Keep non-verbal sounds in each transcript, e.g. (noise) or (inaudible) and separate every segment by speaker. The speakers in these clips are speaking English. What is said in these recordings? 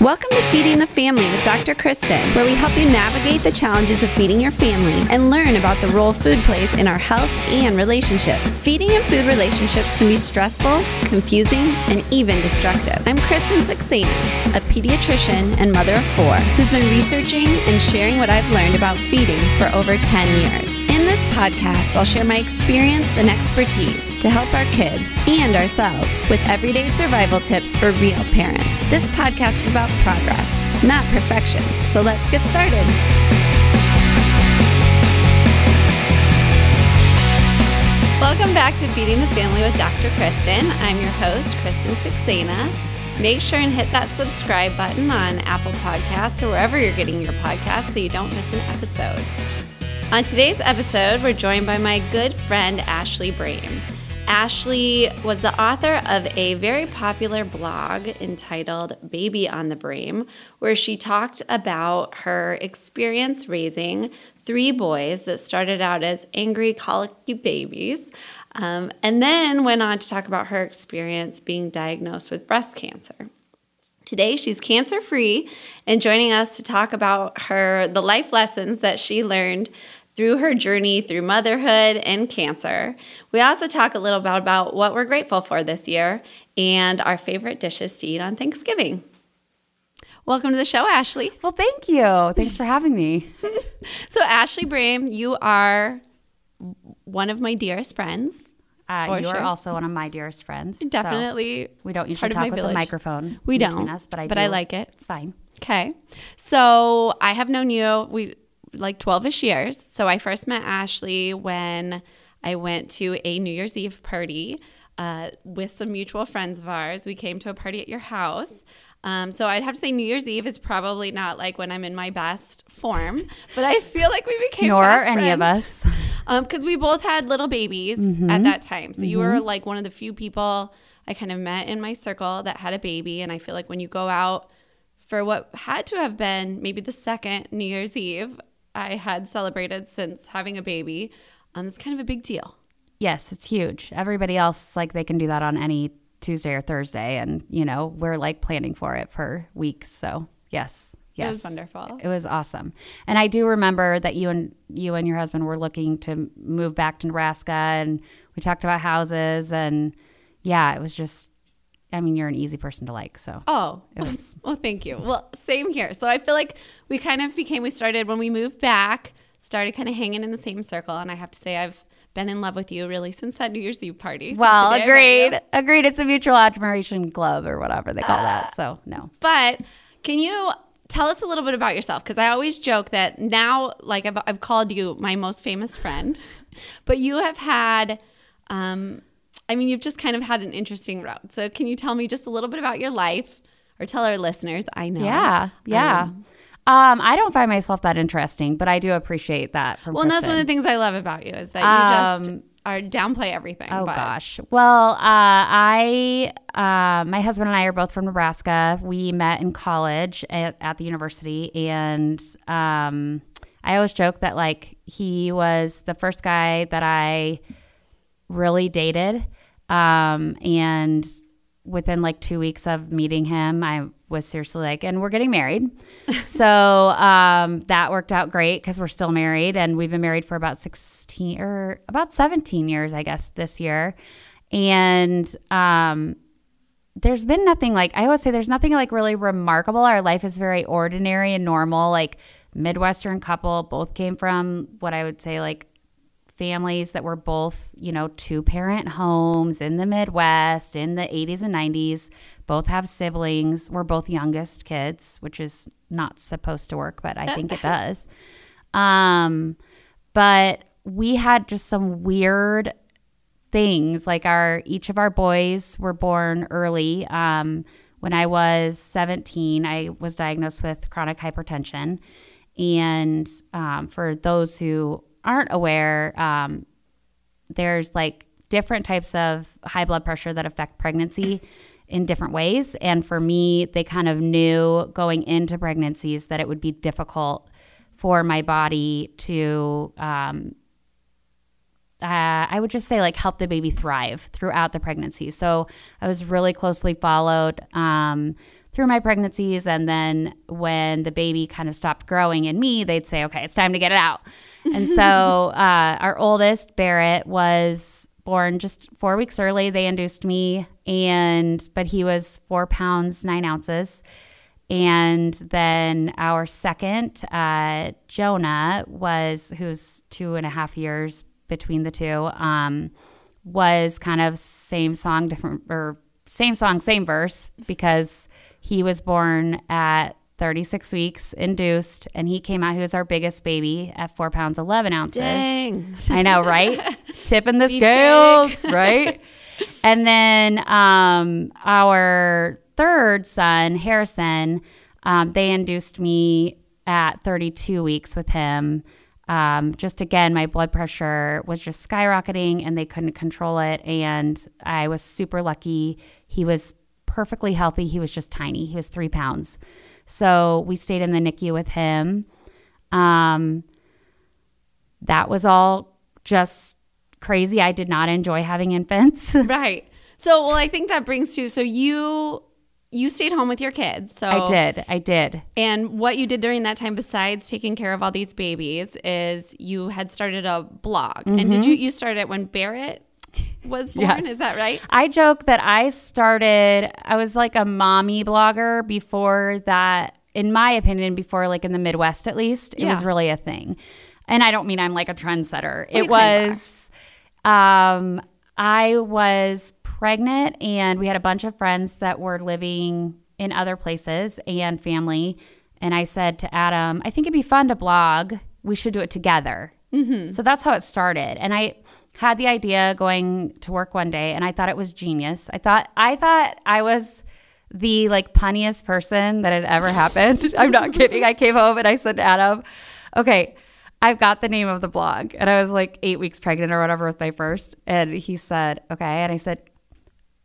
Speaker 1: Welcome to Feeding the Family with Dr. Kristen, where we help you navigate the challenges of feeding your family and learn about the role food plays in our health and relationships. Feeding and food relationships can be stressful, confusing, and even destructive. I'm Kristen Saxena, a pediatrician and mother of four who's been researching and sharing what I've learned about feeding for over 10 years. In this podcast, I'll share my experience and expertise to help our kids and ourselves with everyday survival tips for real parents. This podcast is about progress, not perfection. So let's get started. Welcome back to Feeding the Family with Dr. Kristen. I'm your host, Kristen Saxena. Make sure and hit that subscribe button on Apple Podcasts or wherever you're getting your podcast so you don't miss an episode. On today's episode, we're joined by my good friend Ashley Brehm. Ashley was the author of a very popular blog entitled Baby on the Brehm, where she talked about her experience raising three boys that started out as angry, colicky babies, um, and then went on to talk about her experience being diagnosed with breast cancer. Today, she's cancer free and joining us to talk about her the life lessons that she learned through her journey through motherhood and cancer. We also talk a little bit about what we're grateful for this year and our favorite dishes to eat on Thanksgiving. Welcome to the show, Ashley.
Speaker 2: Well, thank you. Thanks for having me. (laughs)
Speaker 1: so, Ashley Brehm, you are one of my dearest friends.
Speaker 2: Uh, you're sure. also one of my dearest friends.
Speaker 1: Definitely.
Speaker 2: So we don't usually talk with the microphone.
Speaker 1: We don't.
Speaker 2: Us, but I
Speaker 1: but
Speaker 2: do.
Speaker 1: I like it.
Speaker 2: It's fine.
Speaker 1: Okay. So I have known you. We like 12ish years. So I first met Ashley when I went to a New Year's Eve party uh, with some mutual friends of ours. We came to a party at your house. Um, so I'd have to say New Year's Eve is probably not like when I'm in my best form, but I feel like we became
Speaker 2: nor are
Speaker 1: any
Speaker 2: friends. of us
Speaker 1: because um, we both had little babies mm-hmm. at that time. So mm-hmm. you were like one of the few people I kind of met in my circle that had a baby, and I feel like when you go out for what had to have been maybe the second New Year's Eve, I had celebrated since having a baby. Um, it's kind of a big deal.
Speaker 2: Yes, it's huge. Everybody else, like, they can do that on any Tuesday or Thursday. And, you know, we're like planning for it for weeks. So, yes. Yes.
Speaker 1: It was wonderful.
Speaker 2: It was awesome. And I do remember that you and you and your husband were looking to move back to Nebraska and we talked about houses and yeah, it was just I mean, you're an easy person to like. So,
Speaker 1: oh, was... (laughs) well, thank you. Well, same here. So, I feel like we kind of became, we started when we moved back, started kind of hanging in the same circle. And I have to say, I've been in love with you really since that New Year's Eve party.
Speaker 2: Well, agreed. Agreed. It's a mutual admiration club or whatever they call uh, that. So, no.
Speaker 1: But can you tell us a little bit about yourself? Because I always joke that now, like, I've, I've called you my most famous friend, (laughs) but you have had, um, I mean, you've just kind of had an interesting route. So, can you tell me just a little bit about your life or tell our listeners? I know.
Speaker 2: Yeah. Yeah. Um, um, I don't find myself that interesting, but I do appreciate that from
Speaker 1: Well,
Speaker 2: and
Speaker 1: that's one of the things I love about you is that you just um, are downplay everything.
Speaker 2: Oh but. gosh. Well, uh, I, uh, my husband and I are both from Nebraska. We met in college at, at the university, and um, I always joke that like he was the first guy that I really dated. Um, and within like two weeks of meeting him, I was seriously like, and we're getting married. (laughs) so um, that worked out great because we're still married and we've been married for about 16 or about 17 years, I guess, this year. And um, there's been nothing like, I always say there's nothing like really remarkable. Our life is very ordinary and normal. Like, Midwestern couple, both came from what I would say like families that were both, you know, two parent homes in the Midwest in the 80s and 90s, both have siblings. We're both youngest kids, which is not supposed to work, but I (laughs) think it does. Um, but we had just some weird things like our each of our boys were born early um, when i was 17 i was diagnosed with chronic hypertension and um, for those who aren't aware, um, there's like different types of high blood pressure that affect pregnancy in different ways. And for me, they kind of knew going into pregnancies that it would be difficult for my body to, um, uh, I would just say, like, help the baby thrive throughout the pregnancy. So I was really closely followed. Um, through my pregnancies. And then when the baby kind of stopped growing in me, they'd say, okay, it's time to get it out. And so uh, our oldest, Barrett, was born just four weeks early. They induced me, and but he was four pounds nine ounces. And then our second, uh, Jonah, was who's two and a half years between the two, um, was kind of same song, different or same song, same verse because he was born at 36 weeks induced and he came out he was our biggest baby at four pounds 11 ounces.
Speaker 1: Dang.
Speaker 2: i know right? (laughs) Tipping the scales (laughs) right? And then um, our third son harrison um, they induced me at 32 weeks with him. Um, just again my blood pressure was just skyrocketing and they couldn't control it and i was super lucky. He was perfectly healthy. He was just tiny. He was three pounds so we stayed in the NICU with him. Um, that was all just crazy. I did not enjoy having infants. (laughs)
Speaker 1: Right. So, well, I think that brings to so you you stayed home with your kids. So
Speaker 2: I did. I did.
Speaker 1: And what you did during that time, besides taking care of all these babies, is you had started a blog. And did you you started it when Barrett (laughs) was born?
Speaker 2: Yes.
Speaker 1: Is that right?
Speaker 2: I joke that I started, I was like a mommy blogger before that, in my opinion, before like in the Midwest at least, it was really a thing. And I don't mean I'm like a trendsetter.
Speaker 1: you
Speaker 2: It was, um, I was pregnant and we had a bunch of friends that were living in other places and family. And I said to Adam, I think it'd be fun to blog. We should do it together. So that's how it started. And I had the idea going to work one day and I thought it was genius. I thought I thought I was the like punniest person that had ever happened. (laughs) I'm not (laughs) kidding. I came home and I said to Adam, okay, I've got the name of the blog. And I was like eight weeks pregnant or whatever with my first. And he said, okay. And I said,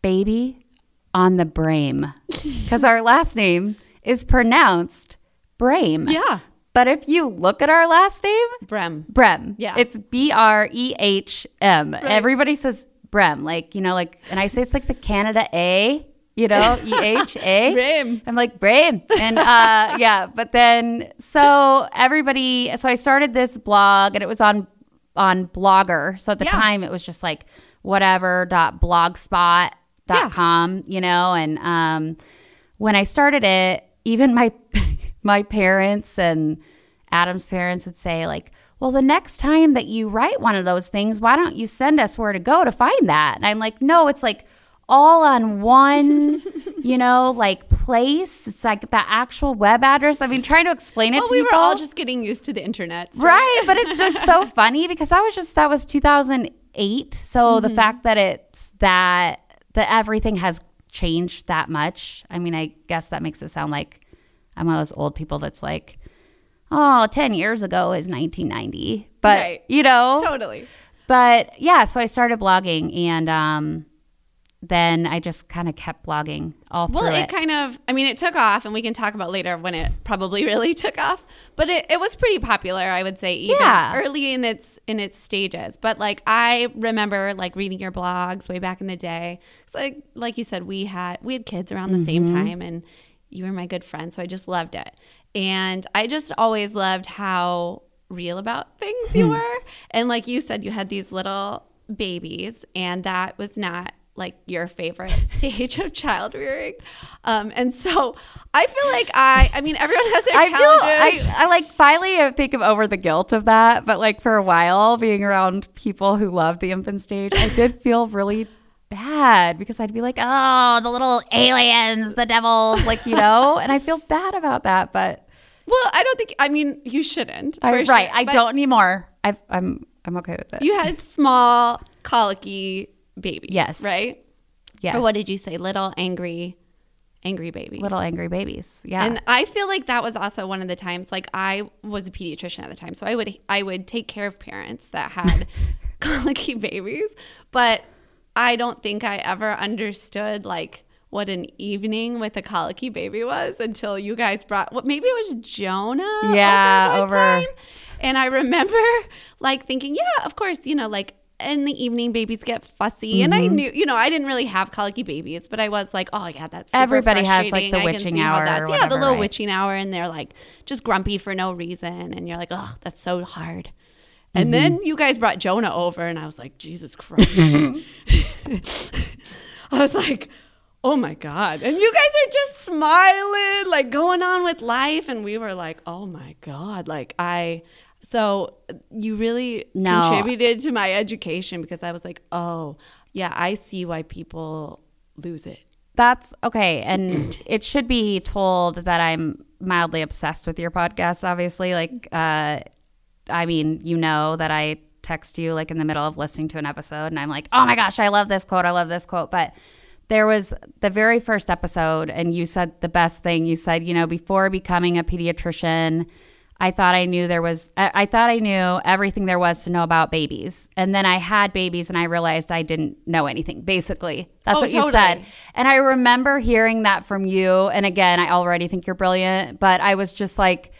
Speaker 2: baby on the Brehm. Because our last name is pronounced Brame.
Speaker 1: Yeah.
Speaker 2: But if you look at our last name,
Speaker 1: Brem.
Speaker 2: Brem.
Speaker 1: Yeah.
Speaker 2: It's B R E H M. Everybody says Brem. Like, you know, like, and I say it's like the Canada A, you know, (laughs) E H A.
Speaker 1: Brem.
Speaker 2: I'm like, Brem. And uh, (laughs) yeah, but then, so everybody, so I started this blog and it was on, on Blogger. So at the
Speaker 1: Yeah.
Speaker 2: time it was just like whatever dot blogspot.com, you know, and um, when I started it, even my (laughs) my parents and Adam's parents would say like, "Well, the next time that you write one of those things, why don't you send us where to go to find that?" And I'm like, "No, it's like all on one, (laughs) you know, like place. It's like the actual web address. I mean, trying to explain it
Speaker 1: Well,
Speaker 2: to
Speaker 1: we
Speaker 2: people.
Speaker 1: were all just getting used to the internet. so-
Speaker 2: Right, but it's just so (laughs) funny because that was just that was 2008. So the mm-hmm. fact that it's that that everything has changed that much. I mean, I guess that makes it sound like I'm one of those old people that's like, "Oh, 10 years ago is 1990." But,
Speaker 1: Right.
Speaker 2: you know,
Speaker 1: Totally.
Speaker 2: but yeah, so I started blogging and um then I just kind of kept blogging all through
Speaker 1: Well,
Speaker 2: it.
Speaker 1: it kind of, I mean, it took off, and we can talk about later when it probably (laughs) really took off. But it, it was pretty popular, I would say, even
Speaker 2: Yeah.
Speaker 1: early in its in its stages. But like I remember like reading your blogs way back in the day. It's like like you said, we had we had kids around the same
Speaker 2: Mm-hmm.
Speaker 1: time, and you were my good friend, so I just loved it. And I just always loved how real about things
Speaker 2: Hmm.
Speaker 1: you were. And like you said, you had these little babies, and that was not like your favorite (laughs) stage of child rearing. Um, and so I feel like I, I mean, everyone has their
Speaker 2: I feel. I, I like finally I think I'm over the guilt of that, but like for a while being around people who love the infant stage, I did feel really bad because I'd be like, oh, the little aliens, the devils, like you know, (laughs) and I feel bad about that, but
Speaker 1: well, I don't think, I mean, you shouldn't.
Speaker 2: I,
Speaker 1: for
Speaker 2: right,
Speaker 1: sure,
Speaker 2: I don't anymore. I've, I'm I'm okay with it.
Speaker 1: You had small, colicky babies.
Speaker 2: Yes.
Speaker 1: Right?
Speaker 2: yes,
Speaker 1: Or what did you say? Little angry, angry babies.
Speaker 2: Little angry babies. Yeah,
Speaker 1: And I feel like that was also one of the times like I was a pediatrician at the time. So I would I would take care of parents that had (laughs) colicky babies, but I don't think I ever understood like what an evening with a colicky baby was until you guys brought what maybe it was Jonah
Speaker 2: Yeah,
Speaker 1: over,
Speaker 2: over-
Speaker 1: time. And I remember like thinking, yeah, of course, you know, like in the evening, babies get fussy, and I mm-hmm. knew, you know, I didn't really have colicky babies, but I was like, oh yeah, that's
Speaker 2: Everybody has, like, the.
Speaker 1: I
Speaker 2: witching hour
Speaker 1: that's- yeah, the little
Speaker 2: right?
Speaker 1: witching hour, and they're like just grumpy for no reason, and you're like, oh, that's so hard. And then
Speaker 2: Mm-hmm.
Speaker 1: you guys brought Jonah over, and I was like, Jesus Christ. (laughs) I was like, oh my God. And you guys are just smiling, like going on with life. And we were like, oh my God. Like, I, so you really
Speaker 2: No.
Speaker 1: contributed to my education because I was like, oh, yeah, I see why people lose it.
Speaker 2: That's okay. And it should be told that I'm mildly obsessed with your podcast, obviously. Like, uh, I mean, you know that I text you like in the middle of listening to an episode and I'm like, oh my gosh, I love this quote. I love this quote. But there was the very first episode, and you said the best thing. You said, you know, before becoming a pediatrician, I thought I knew there was, I I thought I knew everything there was to know about babies. And then I had babies and I realized I didn't know anything, basically. That's
Speaker 1: Oh,
Speaker 2: what you said. And I remember hearing that from you. And again, I already think you're brilliant, but I was just like,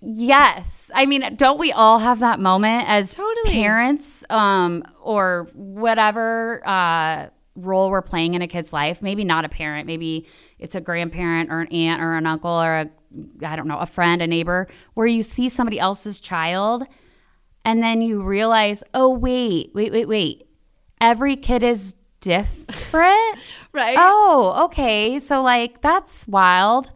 Speaker 2: yes. I mean, don't we all have that moment as
Speaker 1: Totally.
Speaker 2: parents um, or whatever uh, role we're playing in a kid's life? Maybe not a parent, maybe it's a grandparent or an aunt or an uncle or a, I don't know, a friend, a neighbor, where you see somebody else's child and then you realize, oh, wait, wait, wait, wait. Every kid is different. (laughs)
Speaker 1: Right?
Speaker 2: Oh, okay. So like that's wild.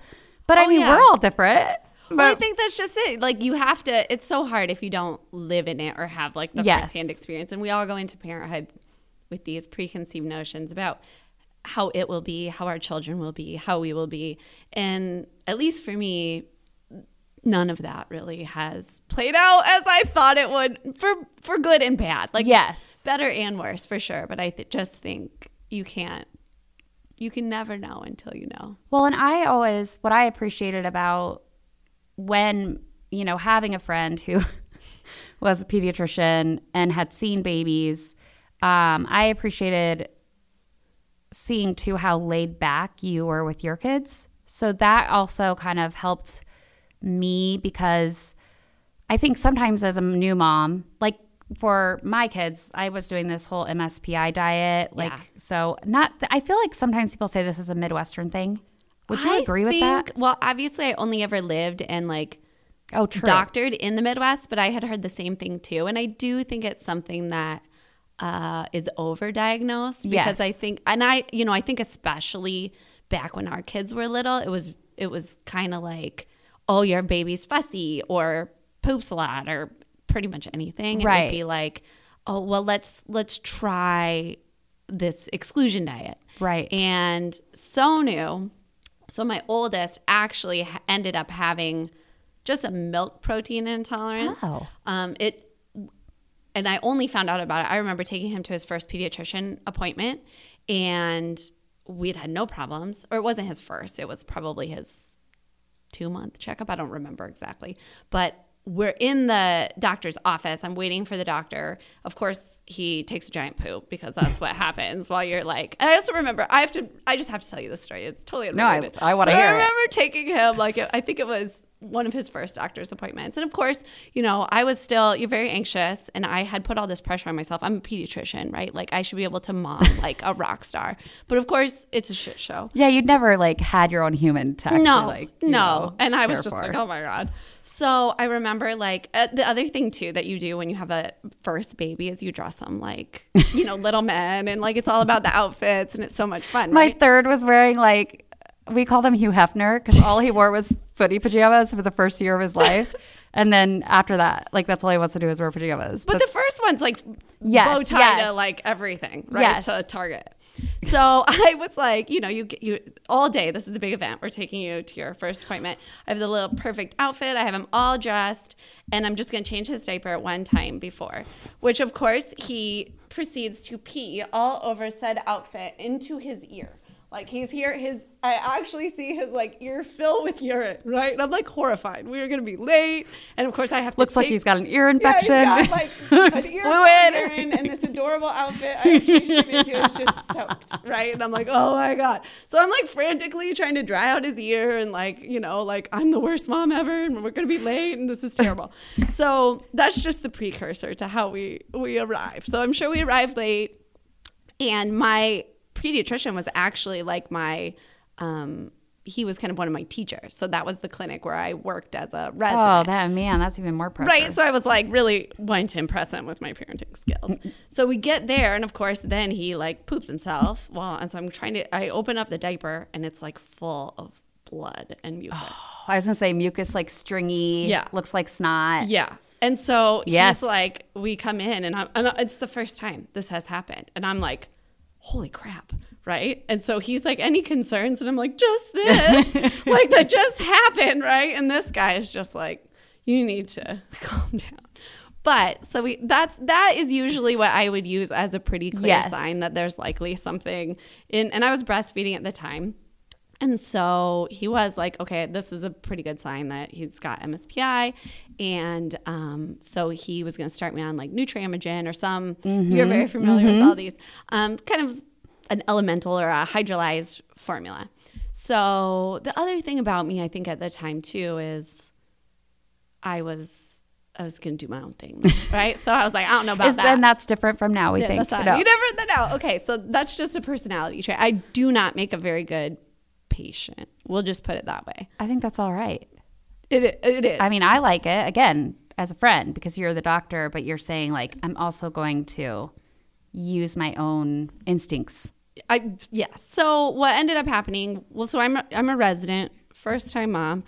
Speaker 2: But I
Speaker 1: Oh,
Speaker 2: mean,
Speaker 1: yeah.
Speaker 2: we're all different.
Speaker 1: Well, I think that's just it. Like you have to. It's so hard if you don't live in it or have like the
Speaker 2: Yes.
Speaker 1: firsthand experience. And we all go into parenthood with these preconceived notions about how it will be, how our children will be, how we will be. And at least for me, none of that really has played out as I thought it would for for good and bad. Like
Speaker 2: yes.
Speaker 1: better and worse for sure. But I th- just think you can't. You can never know until you know.
Speaker 2: Well, and I always what I appreciated about when, you know, having a friend who (laughs) was a pediatrician and had seen babies, um, I appreciated seeing too how laid back you were with your kids. So that also kind of helped me because I think sometimes as a new mom, like for my kids, I was doing this whole MSPI diet. Like,
Speaker 1: Yeah.
Speaker 2: so not, I feel like sometimes people say this is a Midwestern thing. Would you
Speaker 1: I
Speaker 2: agree with that?
Speaker 1: Well, obviously, I only ever lived and like
Speaker 2: Oh, true.
Speaker 1: doctored in the Midwest, but I had heard the same thing too. And I do think it's something that uh, is overdiagnosed because
Speaker 2: Yes.
Speaker 1: I think, and I, you know, I think especially back when our kids were little, it was it was kind of like, oh, your baby's fussy or poops a lot or pretty much anything. It
Speaker 2: Right.
Speaker 1: would be like, oh, well, let's let's try this exclusion diet.
Speaker 2: Right.
Speaker 1: And so new. So my oldest actually ended up having just a milk protein intolerance.
Speaker 2: Oh.
Speaker 1: Um, it and I only found out about it. I remember taking him to his first pediatrician appointment, and we'd had no problems. Or it wasn't his first; it was probably his two month checkup. I don't remember exactly, but we're in the doctor's office. I'm waiting for the doctor. Of course, he takes a giant poop because that's what (laughs) happens while you're like. And I also remember I have to. I just have to tell you this story. It's totally
Speaker 2: No, I-
Speaker 1: unrelated.
Speaker 2: I wanna hear.
Speaker 1: I remember taking him like I think it was one of his first doctor's appointments. And of course, you know, I was still you're very anxious and I had put all this pressure on myself. I'm a pediatrician, right? Like I should be able to mom (laughs) like a rock star. But of course, it's a shit show.
Speaker 2: Yeah, you'd never like had your own human to actually,
Speaker 1: No,
Speaker 2: like
Speaker 1: no.
Speaker 2: know,
Speaker 1: and I was just
Speaker 2: for.
Speaker 1: like, oh my God. So I remember like uh, the other thing too that you do when you have a first baby is you dress them like, you know, little (laughs) men and like it's all about the outfits and it's so much fun.
Speaker 2: My
Speaker 1: right?
Speaker 2: third was wearing like we called him Hugh Hefner because all he wore was (laughs) footy pajamas for the first year of his life, and then after that, like that's all he wants to do is wear pajamas.
Speaker 1: But the first one's like
Speaker 2: Yes,
Speaker 1: bow tie
Speaker 2: yes.
Speaker 1: to like everything, right?
Speaker 2: Yes.
Speaker 1: To Target. So (laughs) I was like, you know, you you all day. This is the big event. We're taking you to your first appointment. I have the little perfect outfit. I have him all dressed, and I'm just gonna change his diaper one time before, which of course he proceeds to pee all over said outfit into his ear. Like he's here, his I actually see his like ear fill with urine, (laughs) right? And I'm like horrified. We are gonna be late, and of course I have to.
Speaker 2: Looks like he's got an ear infection.
Speaker 1: yeah, he's got like (laughs) an ear
Speaker 2: fluid.
Speaker 1: urine, and this adorable outfit I changed him into is just soaked, (laughs) right? And I'm like, oh my god. So I'm like frantically trying to dry out his ear, and like you know, like I'm the worst mom ever, and we're gonna be late, and this is terrible. so that's just the precursor to how we we arrived. So I'm sure we arrived late, and my pediatrician was actually like my. Um, he was kind of one of my teachers. So that was the clinic where I worked as a resident.
Speaker 2: Oh, that man, that's even more pressure.
Speaker 1: Right. So I was like really wanting to impress him with my parenting skills. so we get there, and of course, then he like poops himself. Well, and so I'm trying to, I open up the diaper, and it's like full of blood and mucus. (sighs)
Speaker 2: I was gonna say mucus like stringy.
Speaker 1: Yeah.
Speaker 2: looks like snot.
Speaker 1: Yeah. And so
Speaker 2: Yes.
Speaker 1: he's like, we come in, and, I'm, and it's the first time this has happened. And I'm like, holy crap. Right. And so he's like, any concerns? And I'm like, just this. (laughs) like, that just happened. Right. And this guy is just like, you need to (laughs) calm down. But so we that's that is usually what I would use as a pretty clear
Speaker 2: Yes.
Speaker 1: sign that there's likely something in and I was breastfeeding at the time. And so he was like, okay, this is a pretty good sign that he's got MSPI. And um, so he was going to start me on like Nutramigen or some, you're very familiar with all these, um, kind of an elemental or a hydrolyzed formula. So the other thing about me, I think at the time too, is I was. I was gonna do my own thing, (laughs) right? So I was like, I don't know about
Speaker 2: Is
Speaker 1: that.
Speaker 2: then that's different from now? We
Speaker 1: Yeah,
Speaker 2: think.
Speaker 1: that's not-
Speaker 2: No.
Speaker 1: You never know. Okay, so that's just a personality trait. I do not make a very good patient. We'll just put it that way.
Speaker 2: I think that's all right.
Speaker 1: It it is.
Speaker 2: I mean, I like it again as a friend because you're the doctor, but you're saying like I'm also going to use my own instincts.
Speaker 1: I yes. So what ended up happening? Well, so I'm a, I'm a resident, first time mom,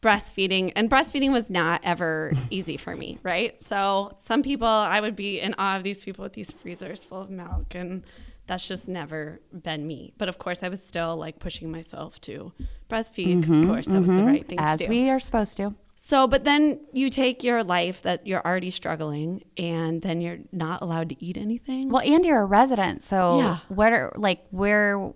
Speaker 1: breastfeeding, and breastfeeding was not ever (laughs) easy for me, right? So some people I would be in awe of these people with these freezers full of milk, and that's just never been me. But of course, I was still like pushing myself to breastfeed because of mm-hmm, course that was the mm-hmm. right thing
Speaker 2: as
Speaker 1: to do.
Speaker 2: As we are supposed to.
Speaker 1: So, but then you take your life that you're already struggling, and then you're not allowed to eat anything.
Speaker 2: Well, and you're a resident, so
Speaker 1: Yeah.
Speaker 2: what are like where?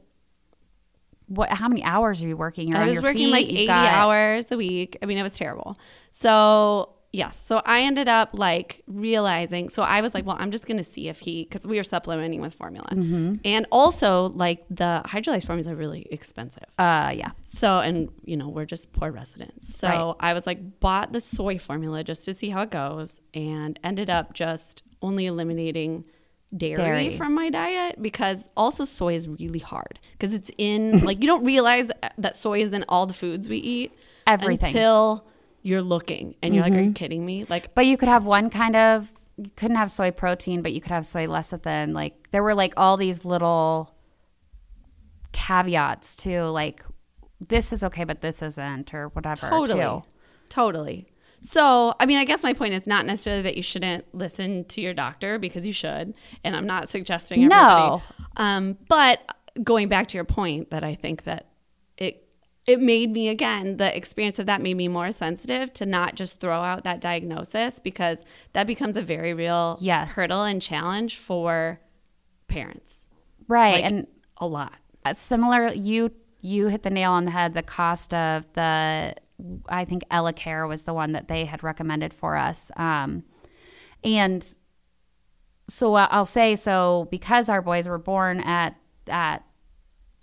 Speaker 2: What? How many hours are you working? You're
Speaker 1: I was working
Speaker 2: feet,
Speaker 1: like 80
Speaker 2: got-
Speaker 1: hours a week. I mean, it was terrible. So, yes. So I ended up like realizing. So I was like, well, I'm just going to see if he, because we were supplementing with formula.
Speaker 2: Mm-hmm.
Speaker 1: And also, like, the hydrolyzed formulas are really expensive.
Speaker 2: Uh, yeah.
Speaker 1: So, and you know, we're just poor residents. So
Speaker 2: Right.
Speaker 1: I was like, bought the soy formula just to see how it goes and ended up just only eliminating dairy,
Speaker 2: Dairy.
Speaker 1: from my diet because also soy is really hard because it's in, (laughs) like, you don't realize that soy is in all the foods we eat
Speaker 2: Everything.
Speaker 1: until you're looking and you're like, are you kidding me? Like,
Speaker 2: But you could have one kind of. You couldn't have soy protein, but you could have soy lecithin. Like there were like all these little caveats to like this is okay, but this isn't, or whatever.
Speaker 1: Totally.
Speaker 2: too.
Speaker 1: Totally. So, I mean, I guess my point is not necessarily that you shouldn't listen to your doctor because you should, and I'm not suggesting
Speaker 2: No.
Speaker 1: Um, but going back to your point, that I think that it it made me again the experience of that made me more sensitive to not just throw out that diagnosis because that becomes a very real
Speaker 2: Yes.
Speaker 1: hurdle and challenge for parents.
Speaker 2: Right,
Speaker 1: Like,
Speaker 2: and
Speaker 1: a lot.
Speaker 2: uh, similar you you hit the nail on the head the cost of the i think elecare was the one that they had recommended for us um, and so uh, i'll say so because our boys were born at at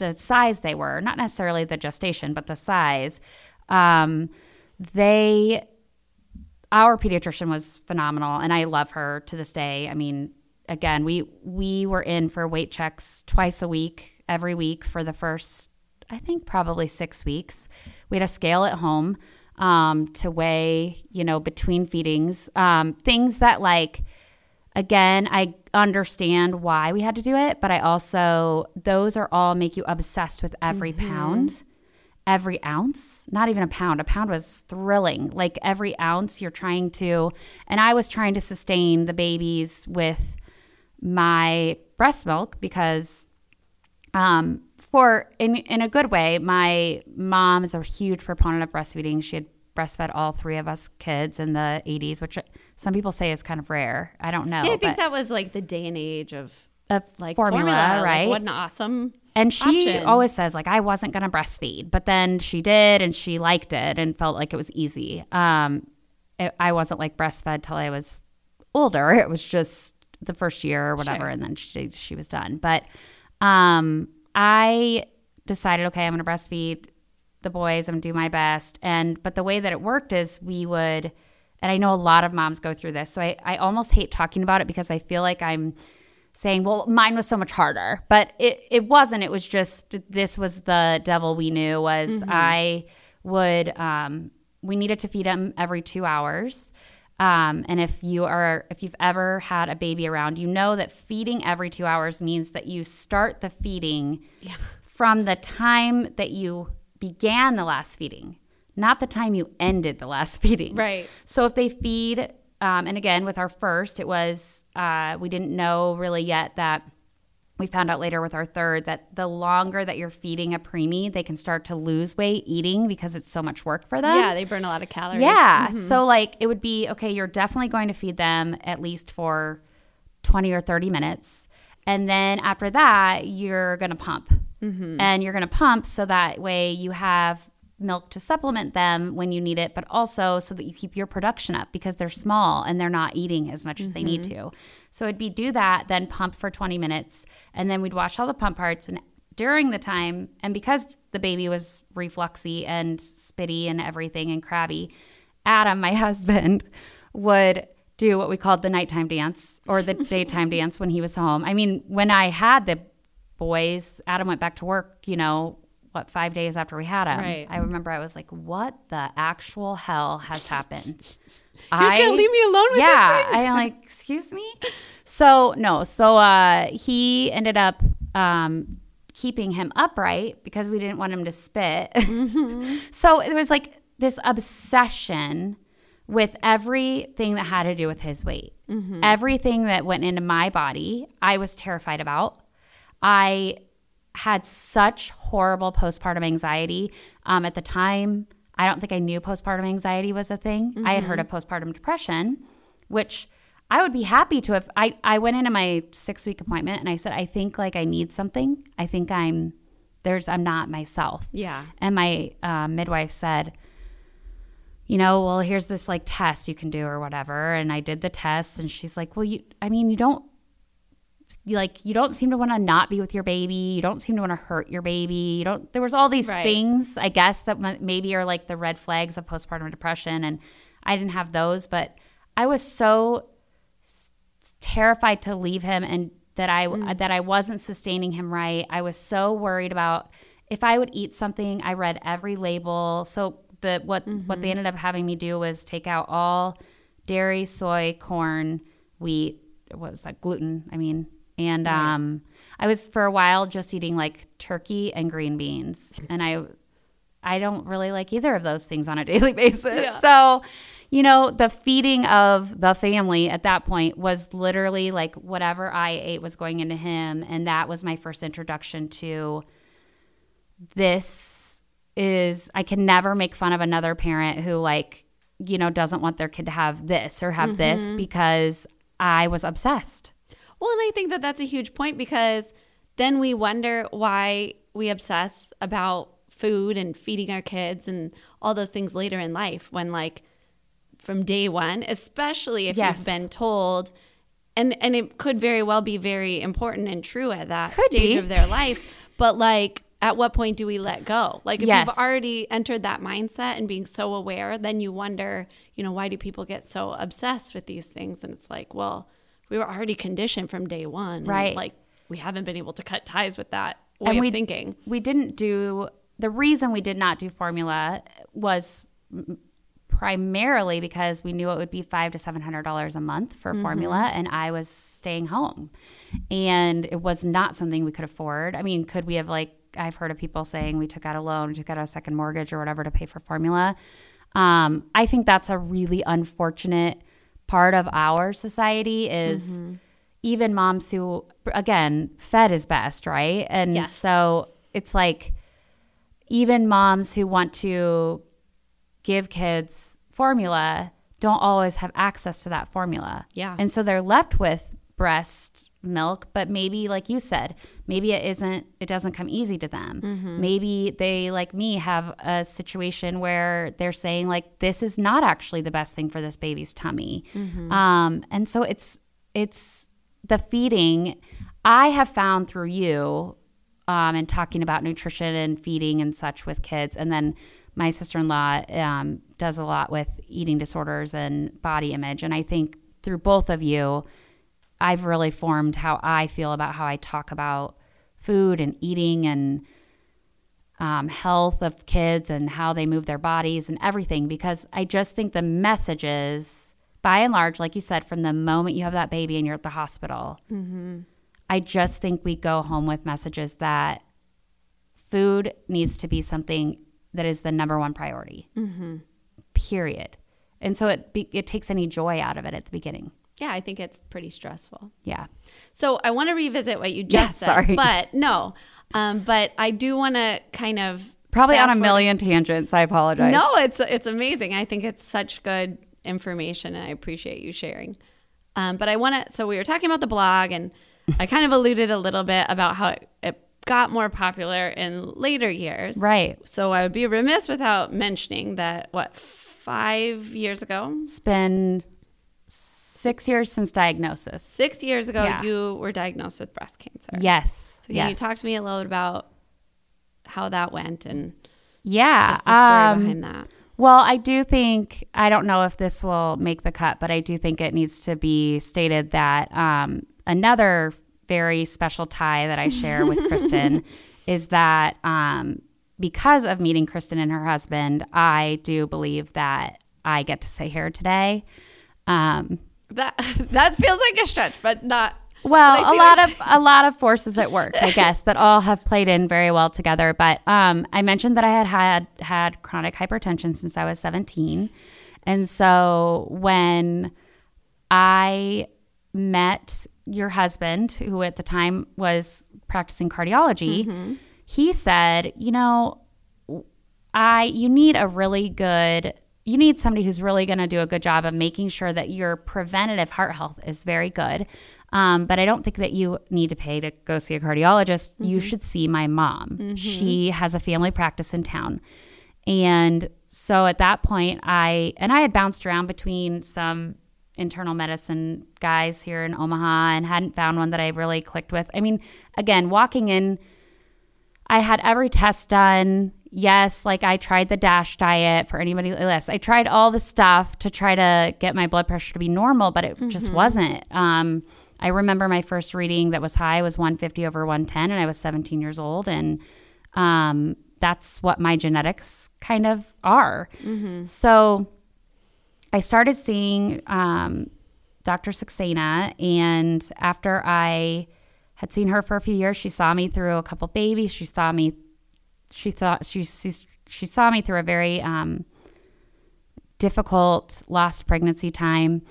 Speaker 2: the size they were not necessarily the gestation but the size um, they our pediatrician was phenomenal and i love her to this day. I mean again we we were in for weight checks twice a week every week for the first i think probably six weeks. We had a scale at home um, to weigh you know between feedings um, things that like again i understand why we had to do it but i also those are all make you obsessed with every pound every ounce, not even a pound. A pound was thrilling. Like every ounce you're trying to, and I was trying to sustain the babies with my breast milk because, um, for in in a good way, my mom is a huge proponent of breastfeeding. She had breastfed all three of us kids in the 80s, which some people say is kind of rare. I don't know.
Speaker 1: Yeah, I think that was like the day and age of
Speaker 2: of
Speaker 1: like
Speaker 2: formula,
Speaker 1: like,
Speaker 2: right?
Speaker 1: what an awesome.
Speaker 2: and she
Speaker 1: option.
Speaker 2: always says like I wasn't going to breastfeed, but then she did, and she liked it and felt like it was easy. Um, it, I wasn't like breastfed till I was older. It was just the first year or whatever,
Speaker 1: Sure.
Speaker 2: and then she she was done. But um, I decided, okay, I'm going to breastfeed the boys. I'm do my best. And but the way that it worked is we would, and I know a lot of moms go through this, so I I almost hate talking about it because I feel like I'm saying, well, mine was so much harder, but it, it wasn't. It was just, this was the devil we knew was I would, um, we needed to feed him every two hours. Um, and if you are, if you've ever had a baby around, you know that feeding every two hours means that you start the feeding from the time that you began the last feeding, not the time you ended the last (laughs) feeding.
Speaker 1: Right.
Speaker 2: So if they feed, um, and again with our first, it was uh, we didn't know really yet that we found out later with our third that the longer that you're feeding a preemie, they can start to lose weight eating because it's so much work for them.
Speaker 1: Yeah, they burn a lot of calories.
Speaker 2: Yeah. So like it would be okay, you're definitely going to feed them at least for 20 or 30 minutes. And then after that, you're going to pump. Mm-hmm. And you're going to pump so that way you have milk to supplement them when you need it, but also so that you keep your production up because they're small and they're not eating as much as they need mm-hmm. to. So it'd be do that, then pump for 20 minutes, and then we'd wash all the pump parts. And during the time, and because the baby was refluxy and spitty and everything and crabby, Adam, my (laughs) husband, would do what we called the nighttime dance or the (laughs) daytime dance when he was home. I mean, when I had the boys, Adam went back to work, you know, what, five days after we had him.
Speaker 1: Right.
Speaker 2: I remember I was like, what the actual hell has (laughs) happened?
Speaker 1: You're gonna leave me alone with
Speaker 2: yeah,
Speaker 1: this thing?
Speaker 2: I am like, excuse me. So no, so uh, he ended up um, keeping him upright because we didn't want him to spit.
Speaker 1: Mm-hmm. (laughs)
Speaker 2: so it was like this obsession with everything that had to do with his weight.
Speaker 1: Mm-hmm.
Speaker 2: Everything that went into my body, I was terrified about. I had such horrible postpartum anxiety. Um, at the time, I don't think I knew postpartum anxiety was a thing. I had heard of postpartum depression, which I would be happy to have. I, I went into my six week appointment and I said, I think like I need something. I think I'm, there's, I'm not myself.
Speaker 1: Yeah.
Speaker 2: And my uh, midwife said, you know, well, here's this like test you can do or whatever. And I did the test and she's like, well, you, I mean, you don't, like, you don't seem to want to not be with your baby. You don't seem to want to hurt your baby. You don't, there was all these
Speaker 1: Right.
Speaker 2: things, I guess, that maybe are like the red flags of postpartum depression. And I didn't have those, but I was so terrified to leave him and that I mm. that I wasn't sustaining him right. I was so worried about if I would eat something. I read every label. So the what what they mm-hmm. ended up having me do was take out all dairy, soy, corn, wheat. What was that? Gluten. I mean, and um, I was for a while just eating like turkey and green beans, and I I don't really like either of those things on a (laughs) daily basis. So, you know, the feeding of the family at that point was literally like whatever I ate was going into him. And that was my first introduction to this is, I can never make fun of another parent who, like, you know, doesn't want their kid to have this or have this because I was obsessed.
Speaker 1: Well, and I think that that's a huge point because then we wonder why we obsess about food and feeding our kids and all those things later in life when like from day one, especially if
Speaker 2: Yes.
Speaker 1: you've been told and and it could very well be very important and true at that
Speaker 2: Could
Speaker 1: stage
Speaker 2: be.
Speaker 1: of their life, but like at what point do we let go? Like if
Speaker 2: Yes.
Speaker 1: you've already entered that mindset and being so aware, then you wonder, you know, why do people get so obsessed with these things? And it's like, well, we were already conditioned from day one.
Speaker 2: Right.
Speaker 1: like we haven't been able to cut ties with that way
Speaker 2: And
Speaker 1: of
Speaker 2: we-
Speaker 1: thinking.
Speaker 2: we didn't do the reason we did not do formula was primarily because we knew it would be five to seven hundred dollars a month for formula and i was staying home and it was not something we could afford i mean could we have like i've heard of people saying we took out a loan took out a second mortgage or whatever to pay for formula um, i think that's a really unfortunate part of our society is mm-hmm. even moms who again fed is best right and
Speaker 1: Yes.
Speaker 2: so it's like even moms who want to give kids formula don't always have access to that formula
Speaker 1: Yeah.
Speaker 2: and so they're left with breast milk, but maybe like you said, maybe it isn't it doesn't come easy to them. Maybe they like me have a situation where they're saying like this is not actually the best thing for this baby's tummy. Um and so it's it's the feeding I have found through you um, and talking about nutrition and feeding and such with kids. And then my sister in law um, does a lot with eating disorders and body image. And I think through both of you, I've really formed how I feel about how I talk about food and eating and um, health of kids and how they move their bodies and everything because I just think the messages, by and large, like you said, from the moment you have that baby and you're at the hospital, I just think we go home with messages that food needs to be something that is the number one priority. Period. And so it be, it takes any joy out of it at the beginning.
Speaker 1: Yeah, I think it's pretty stressful.
Speaker 2: Yeah.
Speaker 1: So I want to revisit what you just
Speaker 2: Yeah,
Speaker 1: said.
Speaker 2: sorry.
Speaker 1: But no, um, but I do want to kind of
Speaker 2: Probably on a
Speaker 1: forward-
Speaker 2: million tangents. I apologize.
Speaker 1: No, it's it's amazing. I think it's such good information, and I appreciate you sharing. Um, but I want to. So we were talking about the blog, and I kind of alluded a little bit about how it, it got more popular in later years.
Speaker 2: Right.
Speaker 1: So I would be remiss without mentioning that what five years ago,
Speaker 2: It's been six years since diagnosis.
Speaker 1: six years ago,
Speaker 2: Yeah.
Speaker 1: you were diagnosed with breast cancer.
Speaker 2: Yes.
Speaker 1: So can
Speaker 2: yes.
Speaker 1: you talk to me a little bit about how that went and
Speaker 2: Yeah.
Speaker 1: just the story
Speaker 2: um,
Speaker 1: behind that?
Speaker 2: Well, I do think, I don't know if this will make the cut, but I do think it needs to be stated that um, another very special tie that I share with Kristen (laughs) is that um, because of meeting Kristen and her husband, I do believe that I get to say here today. Um,
Speaker 1: That (laughs) that feels like a stretch, but not.
Speaker 2: well, a lot of a lot of forces at work, I guess, that all have played in very well together. But um, I mentioned that I had had had chronic hypertension since I was seventeen, and so when I met your husband, who at the time was practicing cardiology, he said, "You know, I you need a really good you need somebody who's really going to do a good job of making sure that your preventative heart health is very good. Um, but I don't think that you need to pay to go see a cardiologist. You should see my mom. She has a family practice in town. And so at that point, I and I had bounced around between some internal medicine guys here in Omaha and hadn't found one that I really clicked with. I mean, again, walking in I had every test done. Yes, like I tried the DASH diet for anybody list. I tried all the stuff to try to get my blood pressure to be normal, but it just wasn't. Um, I remember my first reading that was high was 150 over 110, and I was 17 years old, and um, that's what my genetics kind of are. So I started seeing um, Dr. Saxena, and after I had seen her for a few years, she saw me through a couple babies. She saw me, she saw she she, she saw me through a very um, difficult lost pregnancy time,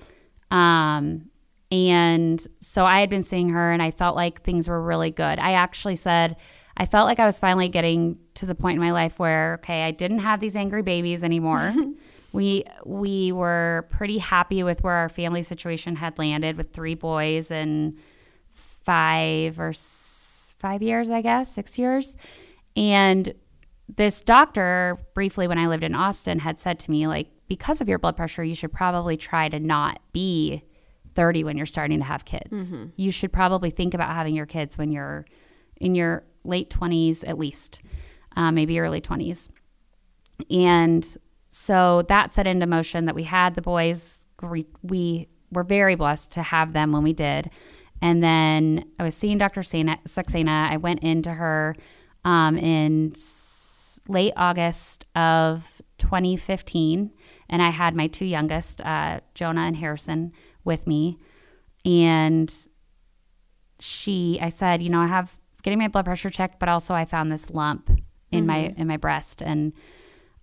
Speaker 2: um, and so I had been seeing her, and I felt like things were really good. I actually said. I felt like I was finally getting to the point in my life where okay, I didn't have these angry babies anymore. (laughs) we we were pretty happy with where our family situation had landed with three boys and five or s- five years, I guess, six years. And this doctor, briefly when I lived in Austin, had said to me, like, because of your blood pressure, you should probably try to not be 30 when you're starting to have kids. You should probably think about having your kids when you're in your late 20s at least, uh, maybe early 20s. And so that set into motion that we had the boys. We, we were very blessed to have them when we did. And then I was seeing Dr. Saxena. I went into her um, in s- late August of 2015, and I had my two youngest, uh, Jonah and Harrison, with me. And she, I said, you know, I have getting my blood pressure checked, but also I found this lump in my in my breast, and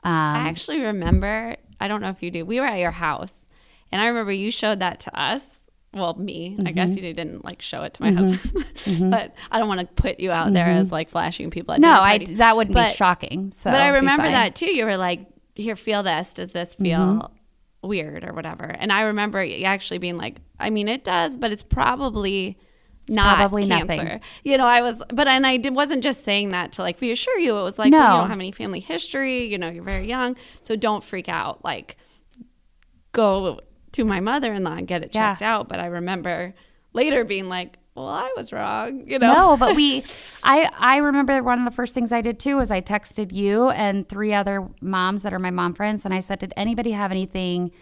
Speaker 2: um,
Speaker 1: I actually remember, I don't know if you do, we were at your house and I remember you showed that to us. Well, me, I guess
Speaker 2: Mm-hmm.
Speaker 1: you didn't like show it to my mm-hmm. husband, mm-hmm. (laughs) but I don't want to put you out there as mm-hmm. like flashing people at
Speaker 2: no, I that wouldn't
Speaker 1: But-
Speaker 2: be shocking. So,
Speaker 1: but I remember that too. You were like, here, feel this. Does this feel weird or whatever? And I remember you actually being like, I mean, it does, but it's probably not
Speaker 2: probably
Speaker 1: cancer.
Speaker 2: nothing.
Speaker 1: You know, I was, but and I did, wasn't just saying that to like reassure you. It was like, well,
Speaker 2: No.
Speaker 1: you don't have any family history. You know, you're very young, so don't freak out. Like, go to my mother-in-law and get it
Speaker 2: Yeah.
Speaker 1: checked out. But I remember later being like, well, I was wrong. You know,
Speaker 2: No, but we, (laughs) I, I remember one of the first things I did too was I texted you and three other moms that are my mom friends, and I said, did anybody have anything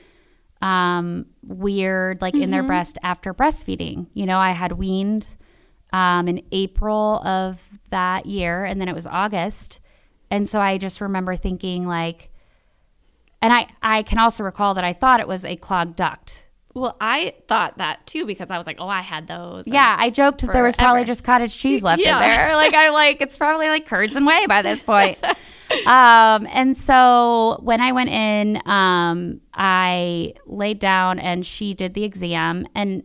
Speaker 2: um, weird like in their breast after breastfeeding? You know, I had weaned um, in April of that year, and then it was August, and so I just remember thinking like, and I, I can also recall that I thought it was a clogged duct.
Speaker 1: Well, I thought that too because I was like, oh, I had those.
Speaker 2: Yeah, I joked that there was probably just cottage cheese left
Speaker 1: Yeah.
Speaker 2: in there. (laughs) Like I like it's probably like curds and whey by this point. (laughs) um, and so when I went in, um, I laid down and she did the exam. And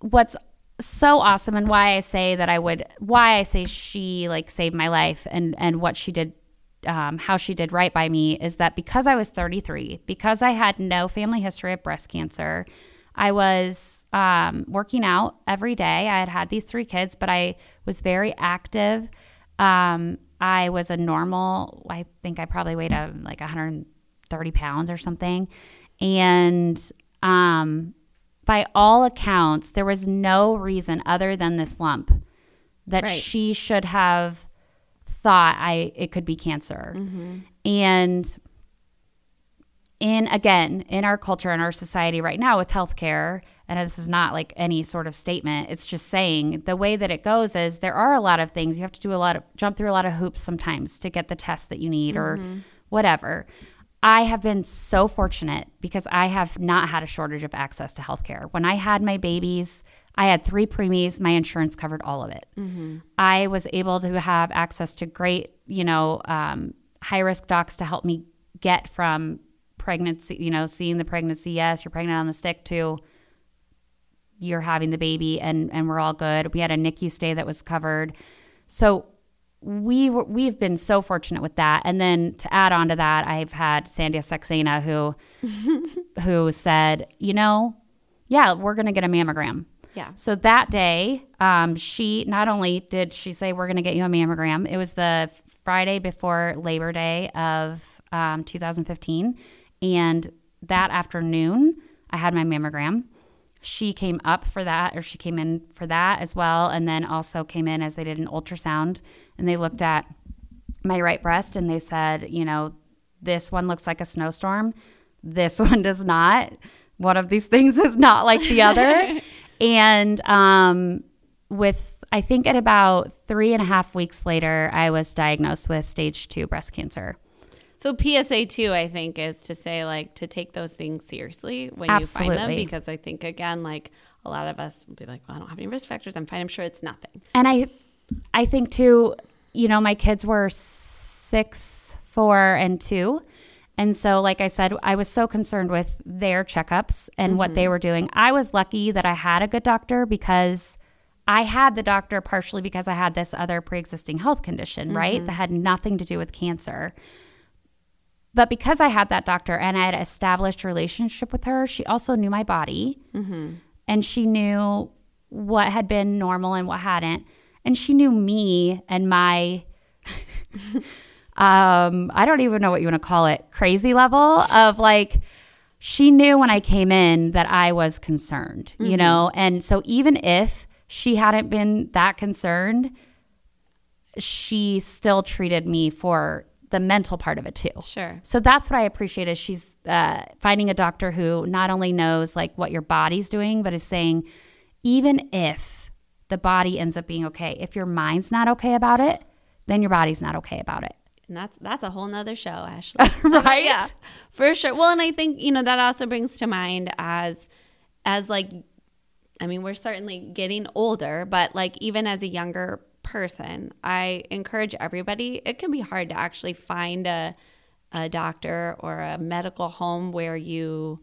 Speaker 2: what's so awesome and why I say that I would why I say she like saved my life and and what she did um, how she did right by me is that because I was 33, because I had no family history of breast cancer, I was um, working out every day. I had had these three kids, but I was very active. Um, I was a normal, I think I probably weighed uh, like 130 pounds or something. And um, by all accounts, there was no reason other than this lump that
Speaker 1: Right.
Speaker 2: she should have thought I it could be cancer. And in again, in our culture in our society right now with healthcare, and this is not like any sort of statement, it's just saying the way that it goes is there are a lot of things you have to do a lot of jump through a lot of hoops sometimes to get the test that you need or mm-hmm. whatever. I have been so fortunate because I have not had a shortage of access to healthcare. When I had my babies, I had three preemies. My insurance covered all of it. I was able to have access to great, you know, um, high risk docs to help me get from pregnancy, you know, seeing the pregnancy, yes, you're pregnant on the stick, to you're having the baby and, and we're all good. We had a NICU stay that was covered. So we were, we've been so fortunate with that. And then to add on to that, I've had Sandhya Saxena who (laughs) who said, you know, yeah, we're going to get a mammogram.
Speaker 1: Yeah.
Speaker 2: So that day, um, she not only did she say we're going to get you a mammogram, it was the Friday before Labor Day of um, 2015, and that afternoon I had my mammogram. She came up for that, or she came in for that as well, and then also came in as they did an ultrasound and they looked at my right breast and they said, you know, this one looks like a snowstorm. This (laughs) one does not. One of these things is not like the other. (laughs) and um, with, I think at about three and a half weeks later, I was diagnosed with stage two breast cancer.
Speaker 1: So PSA two, I think, is to say like to take those things seriously when you find them, because I think again, like a lot of us will be like, well, I don't have any risk factors. I'm fine. I'm sure it's nothing.
Speaker 2: And I, I think too, you know, my kids were six, four, and two. And so, like I said, I was so concerned with their checkups and what they mm-hmm. were doing. I was lucky that I had a good doctor because I had the doctor partially because I had this other pre existing health condition, right? Mm-hmm. That had nothing to do with cancer. But because I had that doctor and I had established a relationship with her, she also knew my body mm-hmm. and she knew what had been normal and what hadn't. And she knew me and my, (laughs) um, I don't even know what you want to call it, crazy level of like, she knew when I came in that I was concerned, you know? And so even if she hadn't been that concerned, she still treated me for the mental part of it too.
Speaker 1: Sure.
Speaker 2: So that's what I appreciate is she's uh, finding a doctor who not only knows like what your body's doing, but is saying even if the body ends up being okay, if your mind's not okay about it, then your body's not okay about it.
Speaker 1: And that's that's a whole nother show, Ashley. (laughs)
Speaker 2: Right?
Speaker 1: yeah, for sure. Well, and I think you know that also brings to mind as as like, I mean, we're certainly getting older, but like even as a younger person, I encourage everybody. It can be hard to actually find a a doctor or a medical home where you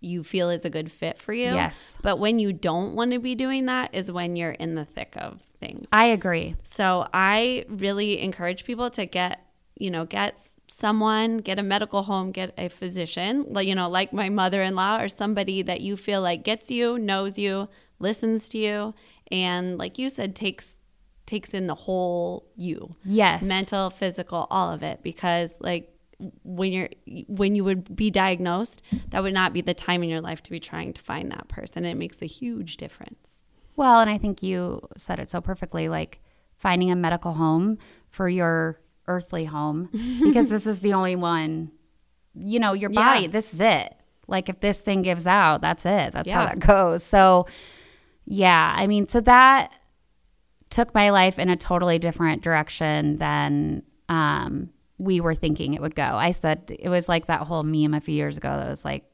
Speaker 1: you feel is a good fit for you.
Speaker 2: Yes.
Speaker 1: But when you don't want to be doing that is when you're in the thick of things.
Speaker 2: I agree.
Speaker 1: So I really encourage people to get, you know, get someone, get a medical home, get a physician, like you know, like my mother-in-law or somebody that you feel like gets you, knows you, listens to you, and like you said takes takes in the whole you
Speaker 2: Yes.
Speaker 1: mental physical all of it because like when you're when you would be diagnosed that would not be the time in your life to be trying to find that person it makes a huge difference
Speaker 2: Well, and I think you said it so perfectly like finding a medical home for your earthly home because this is the only one, you know, your body,
Speaker 1: Yeah.
Speaker 2: this is it. Like if this thing gives out, that's it. That's how that goes. So, yeah, I mean, so that took my life in a totally different direction than um, we were thinking it would go. I said it was like that whole meme a few years ago that was like,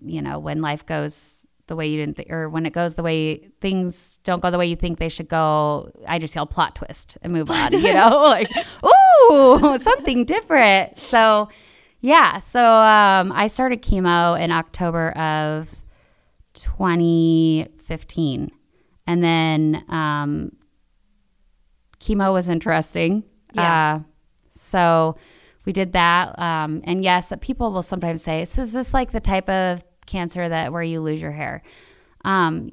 Speaker 2: you know, when life goes the way you didn't, or when it goes the way things don't go the way you think they should go, I just yell plot twist and move on, you know, (laughs) like, ooh, (laughs) something different. So, yeah. So um, I started chemo in October of 2015. And then um, chemo was interesting.
Speaker 1: Yeah.
Speaker 2: Uh, so we did that. Um, and yes, people will sometimes say, so is this like the type of cancer that where you lose your hair? Um,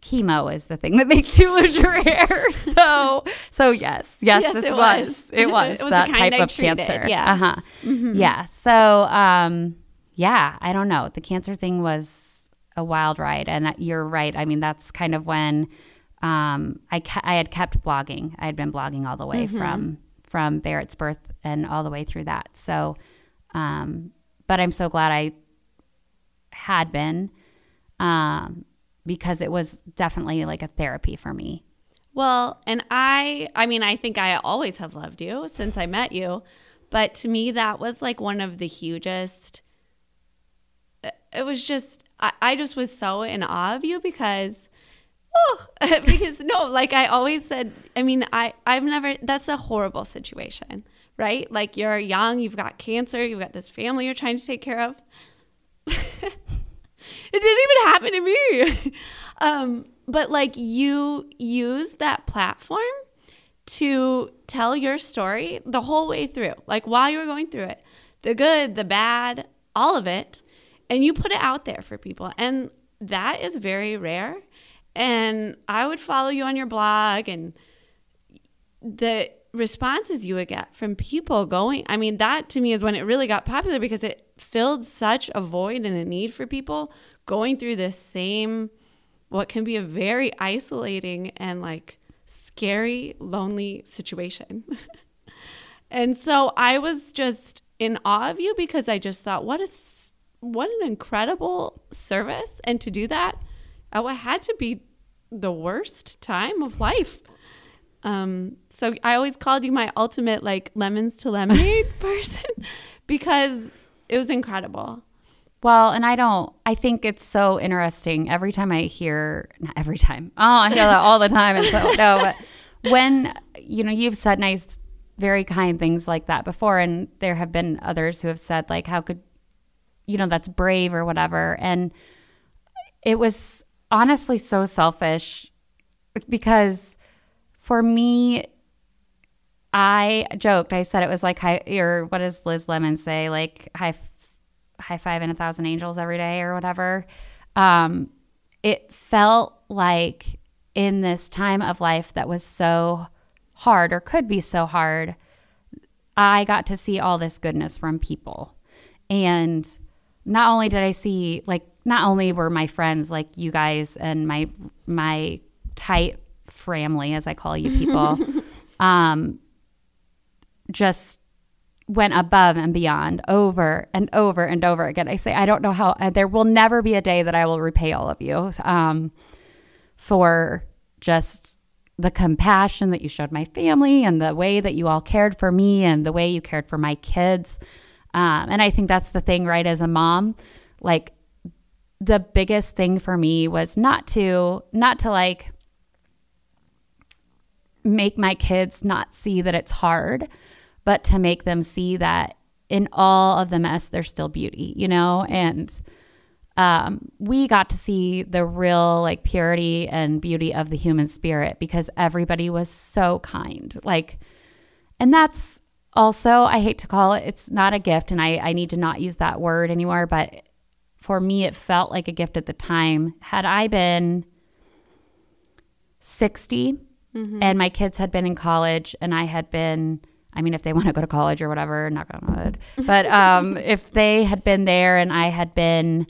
Speaker 2: chemo is the thing that (laughs) makes you lose your hair. (laughs) So, so yes, yes,
Speaker 1: Yes,
Speaker 2: this
Speaker 1: it
Speaker 2: was.
Speaker 1: was.
Speaker 2: it was
Speaker 1: It was the
Speaker 2: that
Speaker 1: kind
Speaker 2: type
Speaker 1: I
Speaker 2: of
Speaker 1: treated,
Speaker 2: cancer.
Speaker 1: yeah.
Speaker 2: Uh-huh. Yeah. So, um, yeah, I don't know. The cancer thing was a wild ride, and you're right. I mean, that's kind of when um, I ca- I had kept blogging. I had been blogging all the way from from Barrett's birth and all the way through that. So, um, but I'm so glad I had been um, because it was definitely like a therapy for me.
Speaker 1: Well, and I I mean, I think I always have loved you since I met you, but to me that was like one of the hugest it was just I, I just was so in awe of you because oh (laughs) because no, like I always said, I mean, I I've never that's a horrible situation, right? Like you're young, you've got cancer, you've got this family you're trying to take care of. (laughs) it didn't even happen to me. (laughs) um, but like you use that platform to tell your story the whole way through, like while you were going through it, the good, the bad, all of it, and you put it out there for people. And that is very rare. And I would follow you on your blog and the responses you would get from people going i mean that to me is when it really got popular because it filled such a void and a need for people going through this same what can be a very isolating and like scary lonely situation. (laughs) And so i was just in awe of you because i just thought what a what an incredible service. And to do that at what had to be the worst time of life. Um, so I always called you my ultimate like lemons to lemonade (laughs) person (laughs) because it was incredible.
Speaker 2: Well, and I don't, I think it's so interesting every time I hear, not every time, oh, I hear that all the time. And so, (laughs) no, but when, you know, you've said nice, very kind things like that before, and there have been others who have said, like, how could, you know, that's brave or whatever. And it was honestly so selfish because for me, I joked. I said it was like high, or what does Liz Lemon say? Like high, high five and a thousand angels every day or whatever. Um, it felt like in this time of life that was so hard or could be so hard, I got to see all this goodness from people. And not only did I see like not only were my friends like you guys and my my tight family as I call you people (laughs) um just went above and beyond over and over and over again. I say I don't know how uh, there will never be a day that I will repay all of you um for just the compassion that you showed my family and the way that you all cared for me and the way you cared for my kids. Um, and I think that's the thing, right? As a mom, like the biggest thing for me was not to, not to like make my kids not see that it's hard, but to make them see that in all of the mess, there's still beauty, you know? And, um, we got to see the real like purity and beauty of the human spirit because everybody was so kind. Like, and that's also, I hate to call it, it's not a gift, and I, I need to not use that word anymore, but for me, it felt like a gift at the time. Had I been 60 and my kids had been in college and I had been I mean if they want to go to college or whatever, knock on wood. But um (laughs) if they had been there and I had been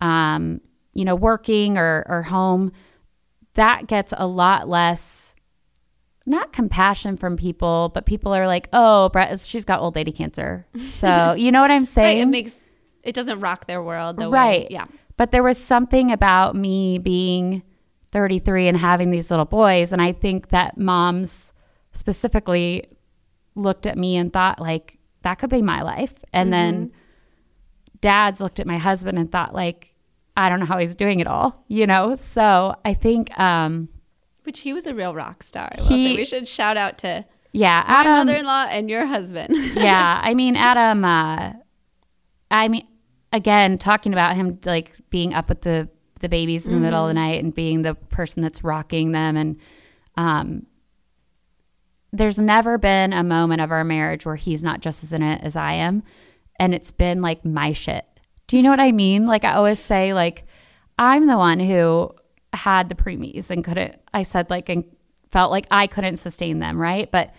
Speaker 2: um you know working or or home, that gets a lot less not compassion from people, but people are like, "Oh, Brett, she's got old lady cancer." So, (laughs) you know what I'm
Speaker 1: Right.
Speaker 2: saying?
Speaker 1: It makes it doesn't rock their world the
Speaker 2: right.
Speaker 1: way. Yeah.
Speaker 2: But there was something about me being 33 and having these little boys. And I think that moms specifically looked at me and thought, like, that could be my life. And then dads looked at my husband and thought, like, I don't know how he's doing it all, you know? So I think, um,
Speaker 1: Which he was a real rock star.
Speaker 2: He-
Speaker 1: We should shout out to
Speaker 2: yeah,
Speaker 1: my
Speaker 2: Adam,
Speaker 1: mother-in-law and your husband. (laughs)
Speaker 2: yeah, I mean, Adam, uh, I mean, again, talking about him like being up with the the babies in the middle of the night and being the person that's rocking them, and um, there's never been a moment of our marriage where he's not just as in it as I am, and it's been like my shit. Do you know what I mean? Like I always say, like I'm the one who had the preemies and couldn't. I said like and felt like I couldn't sustain them, right? But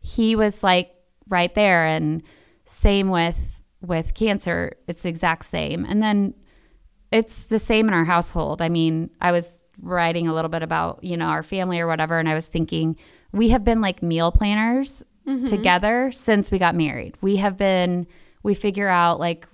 Speaker 2: he was like right there, and same with with cancer. It's the exact same, and then it's the same in our household. I mean, I was writing a little bit about you know our family or whatever, and I was thinking we have been like meal planners mm-hmm. together since we got married. We have been we figure out like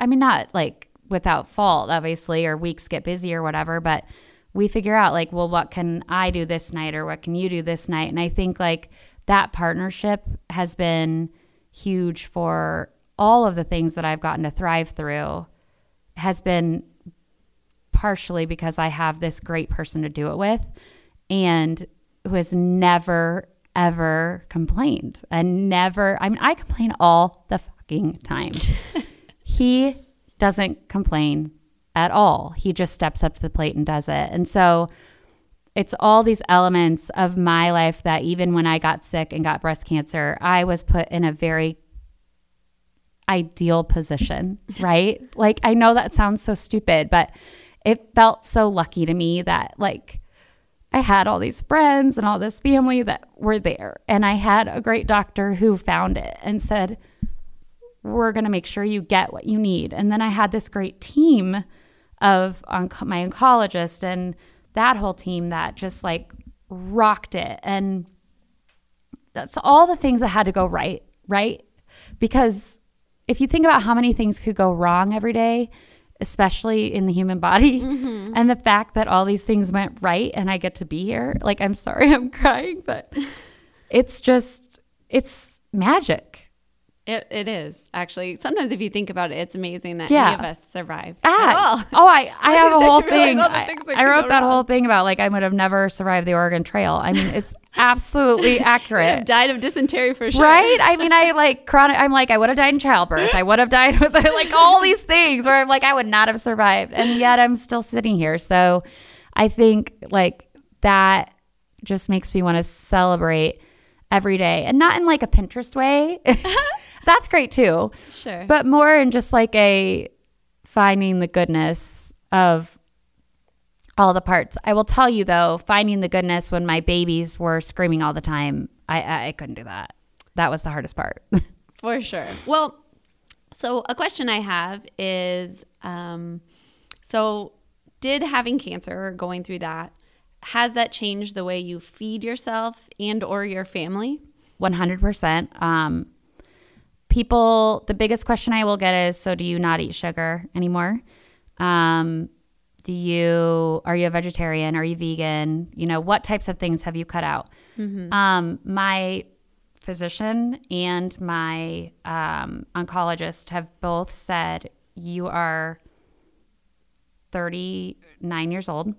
Speaker 2: I mean, not like without fault, obviously, or weeks get busy or whatever, but we figure out like, well, what can I do this night or what can you do this night? And I think like that partnership has been huge for all of the things that I've gotten to thrive through, has been partially because I have this great person to do it with and who has never, ever complained and never, I mean, I complain all the fucking time. (laughs) he doesn't complain at all. He just steps up to the plate and does it. And so it's all these elements of my life that even when I got sick and got breast cancer, I was put in a very ideal position, (laughs) right? like I know that sounds so stupid, but it felt so lucky to me that like I had all these friends and all this family that were there and I had a great doctor who found it and said we're going to make sure you get what you need. And then I had this great team of onc- my oncologist and that whole team that just like rocked it. And that's all the things that had to go right, right? Because if you think about how many things could go wrong every day, especially in the human body, mm-hmm. and the fact that all these things went right and I get to be here, like, I'm sorry (laughs) I'm crying, but it's just, it's magic.
Speaker 1: It, it is actually. Sometimes if you think about it, it's amazing that
Speaker 2: Yeah.
Speaker 1: any of us survive. at
Speaker 2: Ah,
Speaker 1: all.
Speaker 2: oh, I, I (laughs) have a whole thing. I, I wrote that
Speaker 1: wrong.
Speaker 2: whole thing about like I would have never survived the Oregon Trail. I mean, it's absolutely (laughs) accurate.
Speaker 1: Died of dysentery for sure.
Speaker 2: Right? I mean, I like chronic. I'm like, I would have died in childbirth. I would have died with (laughs) like all these things where I'm like, I would not have survived. And yet I'm still sitting here. So I think like that just makes me want to celebrate every day and not in like a Pinterest way. That's great too
Speaker 1: Sure.
Speaker 2: but more in just like a finding the goodness of all the parts. I will tell you though, finding the goodness when my babies were screaming all the time, I I, I couldn't do that. That was the hardest part. (laughs)
Speaker 1: For sure. Well, so a question I have is um, so did having cancer or going through that has that changed the way you feed yourself and or your family?
Speaker 2: 100%. Um, people, the biggest question I will get is, so do you not eat sugar anymore? Um, do you, are you a vegetarian? Are you vegan? You know, what types of things have you cut out? Um, my physician and my um, oncologist have both said, you are 39 years old.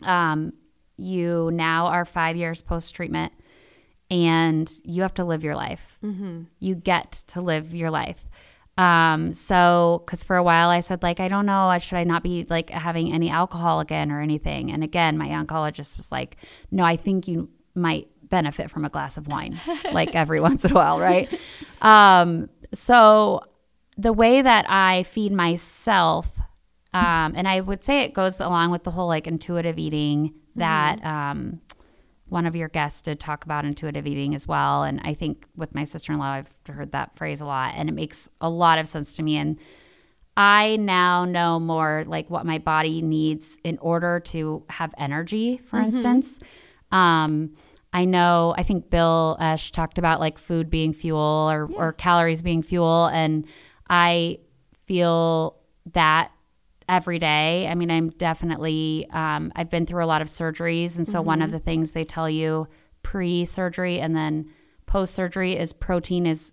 Speaker 2: Um, you now are five years post treatment and you have to live your life. You get to live your life. Um, so, because for a while I said, like, I don't know, should I not be like having any alcohol again or anything? And again, my oncologist was like, no, I think you might benefit from a glass of wine, (laughs) like every once in a while, right? Um, so, the way that I feed myself um, and I would say it goes along with the whole like intuitive eating that um, one of your guests did talk about intuitive eating as well. And I think with my sister in law, I've heard that phrase a lot, and it makes a lot of sense to me. And I now know more like what my body needs in order to have energy, for instance. Um, I know, I think Bill Esch talked about like food being fuel or, or calories being fuel. And I feel that every day. I mean, I'm definitely, um, I've been through a lot of surgeries. And so one of the things they tell you pre surgery and then post surgery is protein is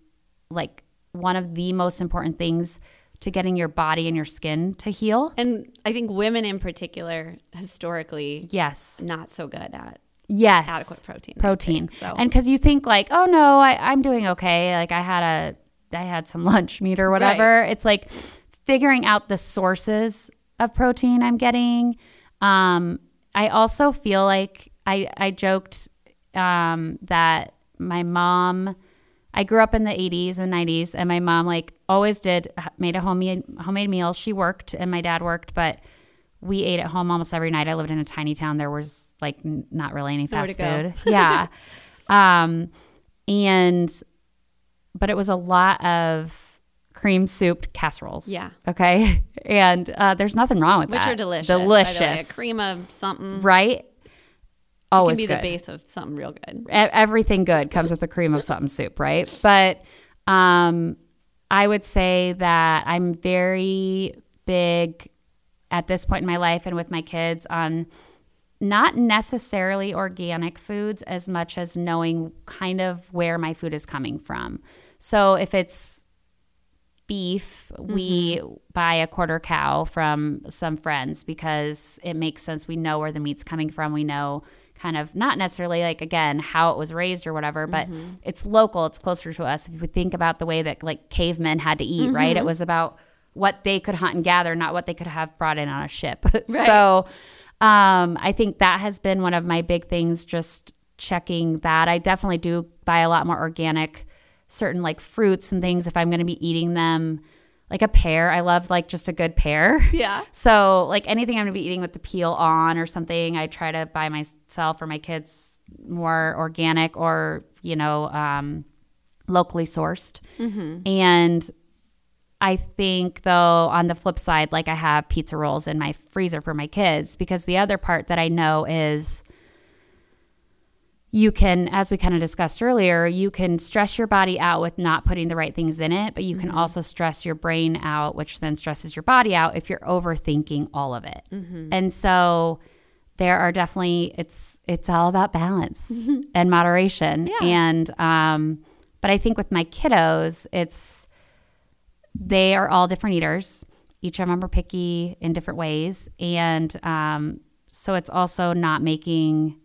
Speaker 2: like one of the most important things to getting your body and your skin to heal.
Speaker 1: And I think women in particular, historically,
Speaker 2: Yes.
Speaker 1: not so good at
Speaker 2: Yes.
Speaker 1: adequate protein.
Speaker 2: protein.
Speaker 1: intake, so
Speaker 2: And because you think like, oh no, I, I'm doing okay. Like I had a, I had some (laughs) lunch meat or whatever. It's like figuring out the sources of protein I'm getting. Um, I also feel like I, I joked um, that my mom, I grew up in the 80s and 90s, and my mom like always did made a homemade homemade meals. She worked, and my dad worked, but we ate at home almost every night. I lived in a tiny town. There was like n- not really any fast food. (laughs) yeah. Um, and, but it was a lot of cream souped casseroles.
Speaker 1: Yeah.
Speaker 2: Okay. (laughs) And uh, there's nothing wrong with
Speaker 1: which
Speaker 2: that.
Speaker 1: Which are delicious. way.
Speaker 2: Delicious.
Speaker 1: A cream of something
Speaker 2: Right?
Speaker 1: can
Speaker 2: Always
Speaker 1: be
Speaker 2: good.
Speaker 1: the base of something real good.
Speaker 2: E- everything good comes with the cream of something soup, right? But um, I would say that I'm very big at this point in my life and with my kids on not necessarily organic foods as much as knowing kind of where my food is coming from. So if it's beef, we mm-hmm. buy a quarter cow from some friends because it makes sense. We know where the meat's coming from. We know kind of not necessarily like again how it was raised or whatever, but mm-hmm. it's local. It's closer to us. If we think about the way that like cavemen had to eat, right? It mm-hmm. was about what they could hunt and gather, not what they could have brought in on a ship. (laughs) so um, I think that has been one of my big things. Just checking that. I definitely do buy a lot more organic certain like fruits and things if I'm going to be eating them. Like a pear, I love like just a good pear. (laughs)
Speaker 1: Yeah.
Speaker 2: So like anything I'm going to be eating with the peel on or something, I try to buy myself or my kids more organic or you know um, locally sourced. And I think though on the flip side, like I have pizza rolls in my freezer for my kids because the other part that I know is you can, as we kind of discussed earlier, you can stress your body out with not putting the right things in it, but you can also stress your brain out, which then stresses your body out if you're overthinking all of it. And so there are definitely it's it's all about balance (laughs) and moderation.
Speaker 1: Yeah.
Speaker 2: And um, but I think with my kiddos, it's they are all different eaters. Each of them are picky in different ways, and um, so it's also not making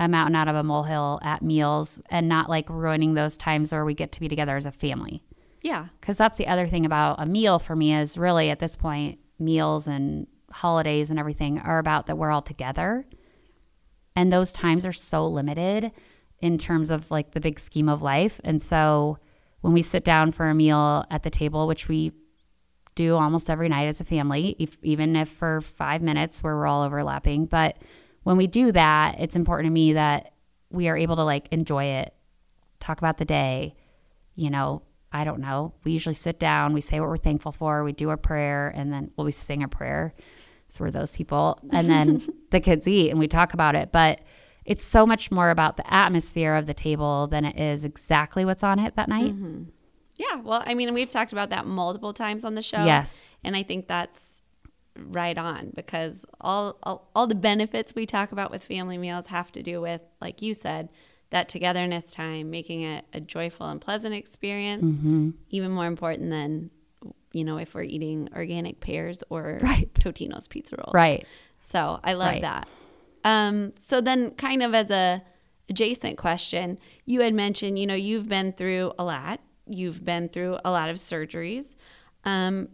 Speaker 2: a mountain out of a molehill at meals and not like ruining those times where we get to be together as a family.
Speaker 1: Yeah.
Speaker 2: Because that's the other thing about a meal for me is really at this point, meals and holidays and everything are about that we're all together. And those times are so limited in terms of like the big scheme of life. And so when we sit down for a meal at the table, which we do almost every night as a family, if, even if for five minutes where we're all overlapping. But when we do that, it's important to me that we are able to like enjoy it, talk about the day, you know, I don't know. We usually sit down, we say what we're thankful for, we do a prayer, and then well, we sing a prayer. So we're those people. And then (laughs) the kids eat and we talk about it. But it's so much more about the atmosphere of the table than it is exactly what's on it that night. Mm-hmm.
Speaker 1: Yeah. Well, I mean, we've talked about that multiple times on the show.
Speaker 2: Yes.
Speaker 1: And I think that's right on because all, all all the benefits we talk about with family meals have to do with, like you said, that togetherness time, making it a joyful and pleasant experience.
Speaker 2: Mm-hmm.
Speaker 1: Even more important than, you know, if we're eating organic pears or (laughs)
Speaker 2: Right.
Speaker 1: Totino's pizza rolls.
Speaker 2: Right.
Speaker 1: So I love
Speaker 2: Right.
Speaker 1: that. Um, so then, kind of as a adjacent question, you had mentioned, you know, you've been through a lot. You've been through a lot of surgeries. Um,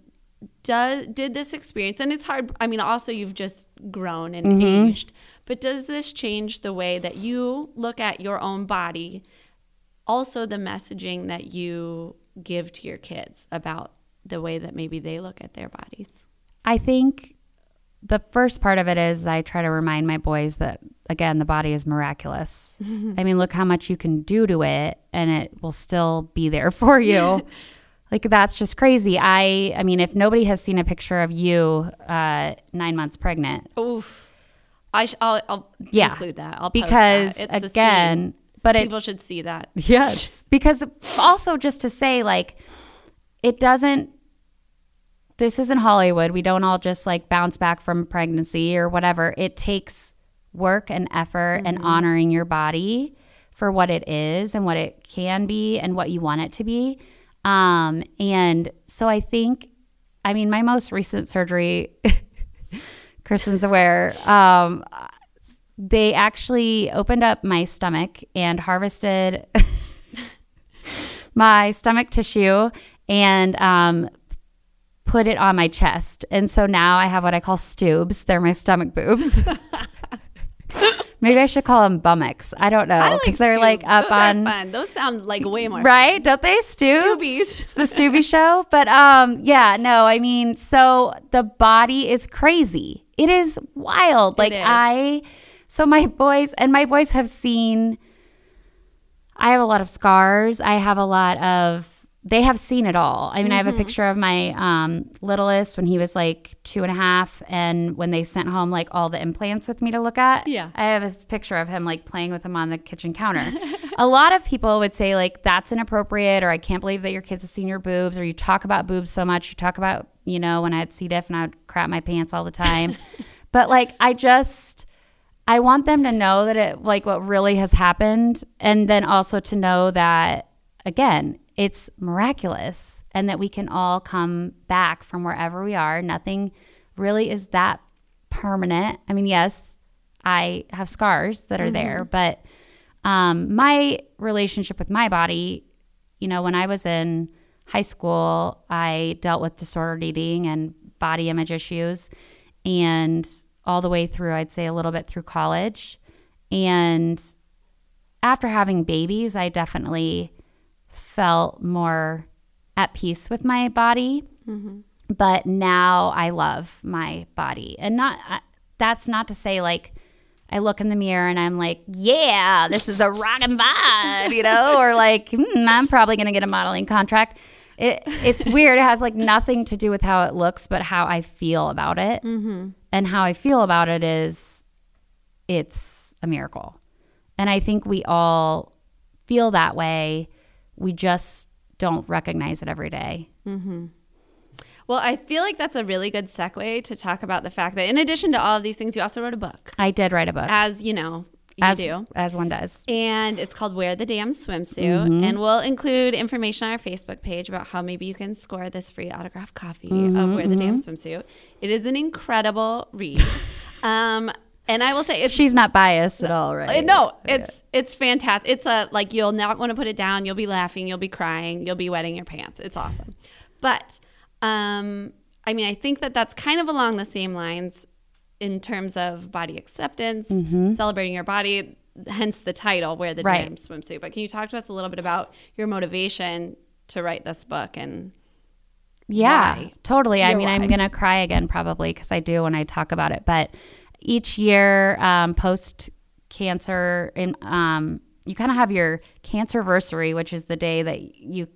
Speaker 1: does did this experience, and it's hard. I mean, also you've just grown and
Speaker 2: Mm-hmm.
Speaker 1: aged, but does this change the way that you look at your own body? Also, the messaging that you give to your kids about the way that maybe they look at their bodies.
Speaker 2: I think the first part of it is I try to remind my boys that again the body is miraculous. (laughs) I mean, look how much you can do to it and it will still be there for you. (laughs) like that's just crazy. I I mean, if nobody has seen a picture of you uh 9 months pregnant,
Speaker 1: Oof. I sh- I'll, I'll
Speaker 2: Yeah.
Speaker 1: include that. I'll post
Speaker 2: because
Speaker 1: that.
Speaker 2: Again, but it
Speaker 1: people should see that. (laughs)
Speaker 2: Yes. because also just to say, like, it doesn't, this isn't Hollywood. We don't all just like bounce back from pregnancy or whatever. It takes work and effort and honoring your body for what it is and what it can be and what you want it to be. Um, and so I think, I mean, my most recent surgery, (laughs) Kristen's aware, um, they actually opened up my stomach and harvested (laughs) my stomach tissue and um, put it on my chest. And so now I have what I call stubes. They're my stomach boobs. (laughs) Maybe I should call them bummocks. I don't know
Speaker 1: like
Speaker 2: because they're like up
Speaker 1: Those
Speaker 2: on
Speaker 1: fun. Those sound like way more.
Speaker 2: right don't they stoops
Speaker 1: Stoobies.
Speaker 2: it's the stooby show (laughs) but um yeah no i mean so the body is crazy it is wild like
Speaker 1: is.
Speaker 2: i so my boys and my boys have seen i have a lot of scars i have a lot of they have seen it all i mean i have a
Speaker 1: Mm-hmm.
Speaker 2: picture of my um, littlest when he was like two and a half and when they sent home like all the implants with me to look at
Speaker 1: Yeah.
Speaker 2: I have a picture of him like playing with them on the kitchen counter. a lot of people would say like that's inappropriate or I can't believe that your kids have seen your boobs or you talk about boobs so much. You talk about, you know, when I had C diff and I would crap my pants all the time. (laughs) but like I just I want them to know that it like what really has happened and then also to know that again, it's miraculous and that we can all come back from wherever we are. Nothing really is that permanent. I mean, yes, I have scars that are there, but um, my relationship with my body, you know, when I was in high school, I dealt with disordered eating and body image issues, and all the way through, I'd say a little bit through college. And after having babies, I definitely felt more at peace with my body but now I love my body. And not I- that's not to say like I look in the mirror and I'm like, yeah, this is a rockin' bod, you know, or like hmm, I'm probably gonna get a modeling contract. It, it's weird. It has like nothing to do with how it looks, but how I feel about it. And how I feel about it is, it's a miracle. And I think we all feel that way. We just don't recognize it every day.
Speaker 1: Well, I feel like that's a really good segue to talk about the fact that in addition to all of these things, you also wrote a book,
Speaker 2: I did write a book.
Speaker 1: as you know, you
Speaker 2: as,
Speaker 1: do.
Speaker 2: as one does.
Speaker 1: And it's called Wear the Damn Swimsuit.
Speaker 2: Mm-hmm.
Speaker 1: And we'll include information on our Facebook page about how maybe you can score this free autographed copy
Speaker 2: Mm-hmm,
Speaker 1: of Wear the Damn Swimsuit. It is an incredible read. (laughs) um, and I will say it's
Speaker 2: She's not biased at all,
Speaker 1: Uh, no, it's it's fantastic. It's a like you'll not want to put it down. You'll be laughing. You'll be crying. You'll be wetting your pants. It's awesome. But um, I mean, I think that that's kind of along the same lines in terms of body acceptance, celebrating your body. Hence the title, "Wear the
Speaker 2: Right.
Speaker 1: Damn Swimsuit." But can you talk to us a little bit about your motivation to write this book and
Speaker 2: Yeah,
Speaker 1: why?
Speaker 2: totally. I mean,
Speaker 1: why.
Speaker 2: I'm going to cry again probably because I do when I talk about it. But each year, um, post cancer, in, um, you kind of have your cancer anniversary, which is the day that you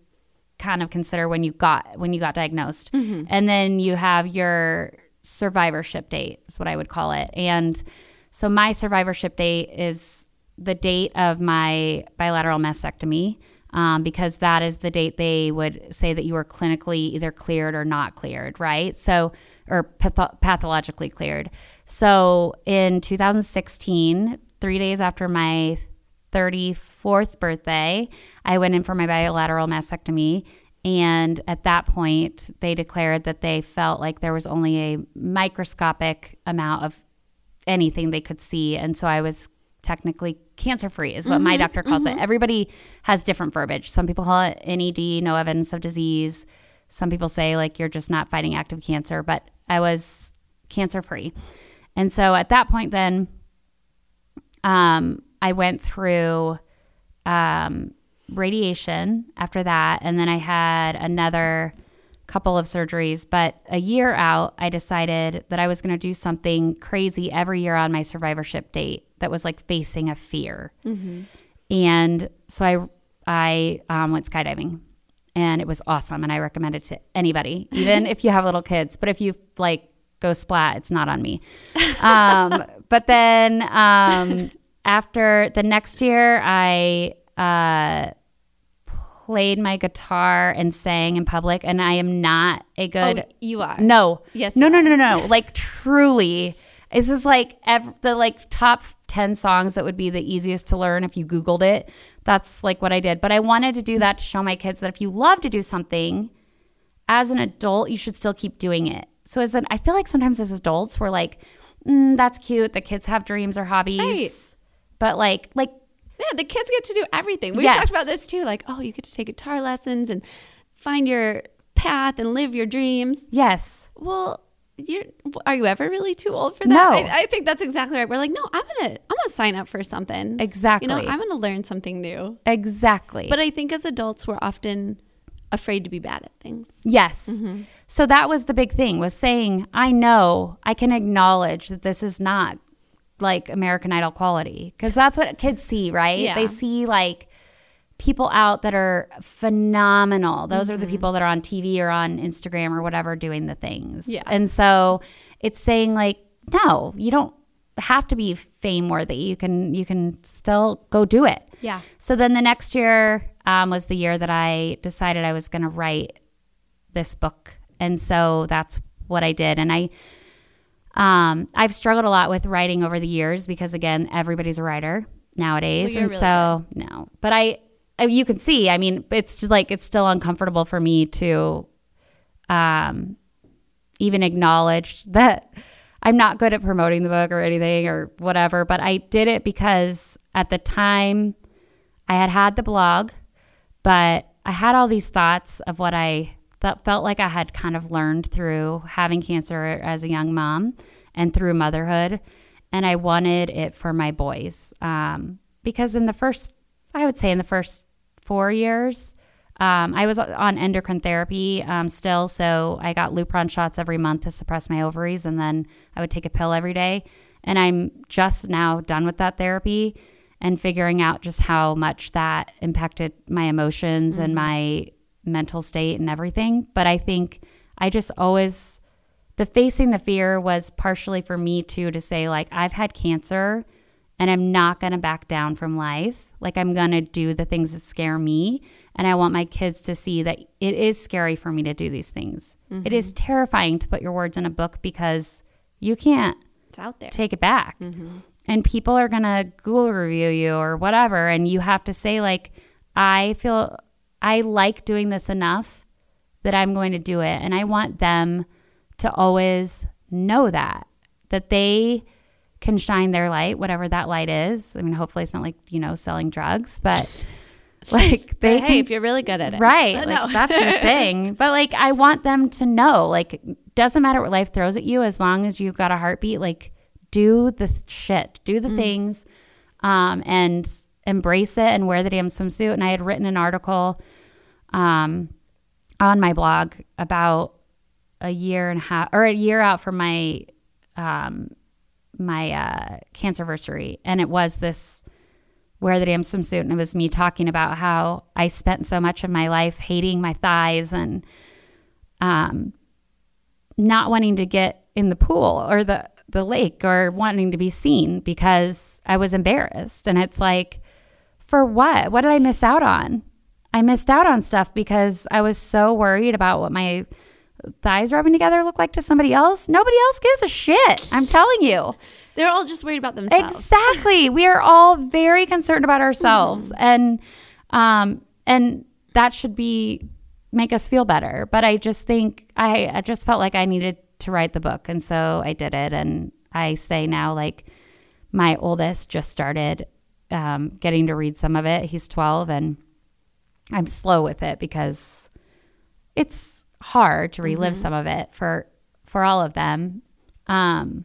Speaker 2: kind of consider when you got when you got diagnosed, and then you have your survivorship date is what I would call it. And so my survivorship date is the date of my bilateral mastectomy um, because that is the date they would say that you were clinically either cleared or not cleared, right? So, or patho- pathologically cleared. So in 2016, three days after my 34th birthday, I went in for my bilateral mastectomy. And at that point, they declared that they felt like there was only a microscopic amount of anything they could see. And so I was technically cancer free, is what my mm-hmm, doctor calls it. Mm-hmm. Everybody has different verbiage. Some people call it NED, no evidence of disease. Some people say, like, you're just not fighting active cancer, but I was cancer free. And so at that point, then, um, I went through um, radiation after that. And then I had another couple of surgeries, but a year out, I decided that I was going to do something crazy every year on my survivorship date that was like facing a fear. And so I I um, went skydiving, and it was awesome, and I recommend it to anybody, even (laughs) if you have little kids. But if you've like go splat, it's not on me. Um, (laughs) but then um, after the next year, I. Uh, played my guitar and sang in public and I am not a good
Speaker 1: Oh, you are.
Speaker 2: no.
Speaker 1: Yes,
Speaker 2: No, no, no, no, no. Like truly. This is like ev- the like top 10 songs that would be the easiest to learn if you googled it. That's like what I did. But I wanted to do that to show my kids that if you love to do something as an adult, you should still keep doing it. So as an I feel like sometimes as adults we're like, mm, that's cute. The kids have dreams or hobbies.
Speaker 1: Right.
Speaker 2: But like like
Speaker 1: Yeah, the kids get to do everything. We
Speaker 2: Yes.
Speaker 1: talked about this too. Like, oh, you get to take guitar lessons and find your path and live your dreams.
Speaker 2: yes.
Speaker 1: Well, you're are you ever really too old for that?
Speaker 2: No.
Speaker 1: I, I think that's exactly right. We're like, no, I'm gonna I'm gonna sign up for something.
Speaker 2: Exactly.
Speaker 1: You know, I'm gonna learn something new.
Speaker 2: Exactly.
Speaker 1: But I think as adults, we're often afraid to be bad at things.
Speaker 2: Yes. Mm-hmm. So that was the big thing was saying, I know I can acknowledge that this is not like American Idol quality because that's what kids see, right?
Speaker 1: Yeah.
Speaker 2: They see like people out that are phenomenal. Those are the mm-hmm. people that are on TV or on Instagram or whatever doing the things.
Speaker 1: Yeah.
Speaker 2: And so it's saying like, no, you don't have to be fame worthy. You can you can still go do it.
Speaker 1: Yeah.
Speaker 2: So then the next year um, was the year that I decided I was going to write this book, and so that's what I did. And I, um, I've struggled a lot with writing over the years because again, everybody's a writer nowadays,
Speaker 1: Well,
Speaker 2: and
Speaker 1: really
Speaker 2: so no. But I, I- you can see. I mean, it's just like it's still uncomfortable for me to, um, even acknowledge (laughs) that I'm not good at promoting the book or anything or whatever, but I did it because at the time I had had the blog, but I had all these thoughts of what I that felt like I had kind of learned through having cancer as a young mom and through motherhood. And I wanted it for my boys. Um, because in the first, I would say in the first four years, um, I was on endocrine therapy um, still, so I got Lupron shots every month to suppress my ovaries, and then I would take a pill every day. And I'm just now done with that therapy and figuring out just how much that impacted my emotions and my mental state and everything. But I think I just always, the facing the fear was partially for me too to say, like, I've had cancer and I'm not going to back down from life. Like, I'm going to do the things that scare me. And I want my kids to see that it is scary for me to do these things. It is mm-hmm. terrifying to put your words in a book because you can't
Speaker 1: It's out there.
Speaker 2: take it back. Mm-hmm. And people are going to Google review you or whatever. And you have to say, like, I feel I like doing this enough that I'm going to do it. And I want them to always know that, that they can shine their light, whatever that light is. I mean, hopefully it's not like, you know, selling drugs, but (laughs) (laughs) like they
Speaker 1: hey,
Speaker 2: can
Speaker 1: if you're really good at it,
Speaker 2: Right. Like
Speaker 1: no.
Speaker 2: that's your (laughs) thing. But like I want them to know, like doesn't matter what life throws at you as long as you've got a heartbeat, like do the shit, do the
Speaker 1: Mm.
Speaker 2: things um and embrace it and wear the damn swimsuit and I had written an article um on my blog about a year and a half or a year out from my um my uh cancerversary and it was this wear the damn swimsuit and it was me talking about how I spent so much of my life hating my thighs and um not wanting to get in the pool or the the lake or wanting to be seen because I was embarrassed and it's like for what? What did I miss out on? I missed out on stuff because I was so worried about what my thighs rubbing together look like to somebody else. Nobody else gives a shit. I'm telling you.
Speaker 1: They're all just worried about themselves.
Speaker 2: Exactly. we are all very concerned about ourselves and um and that should be make us feel better. But I just think I, I just felt like I needed to write the book and so I did it and I say now like my oldest just started um, getting to read some of it. He's 12 and I'm slow with it because it's hard to relive some of it for for all of them. Um,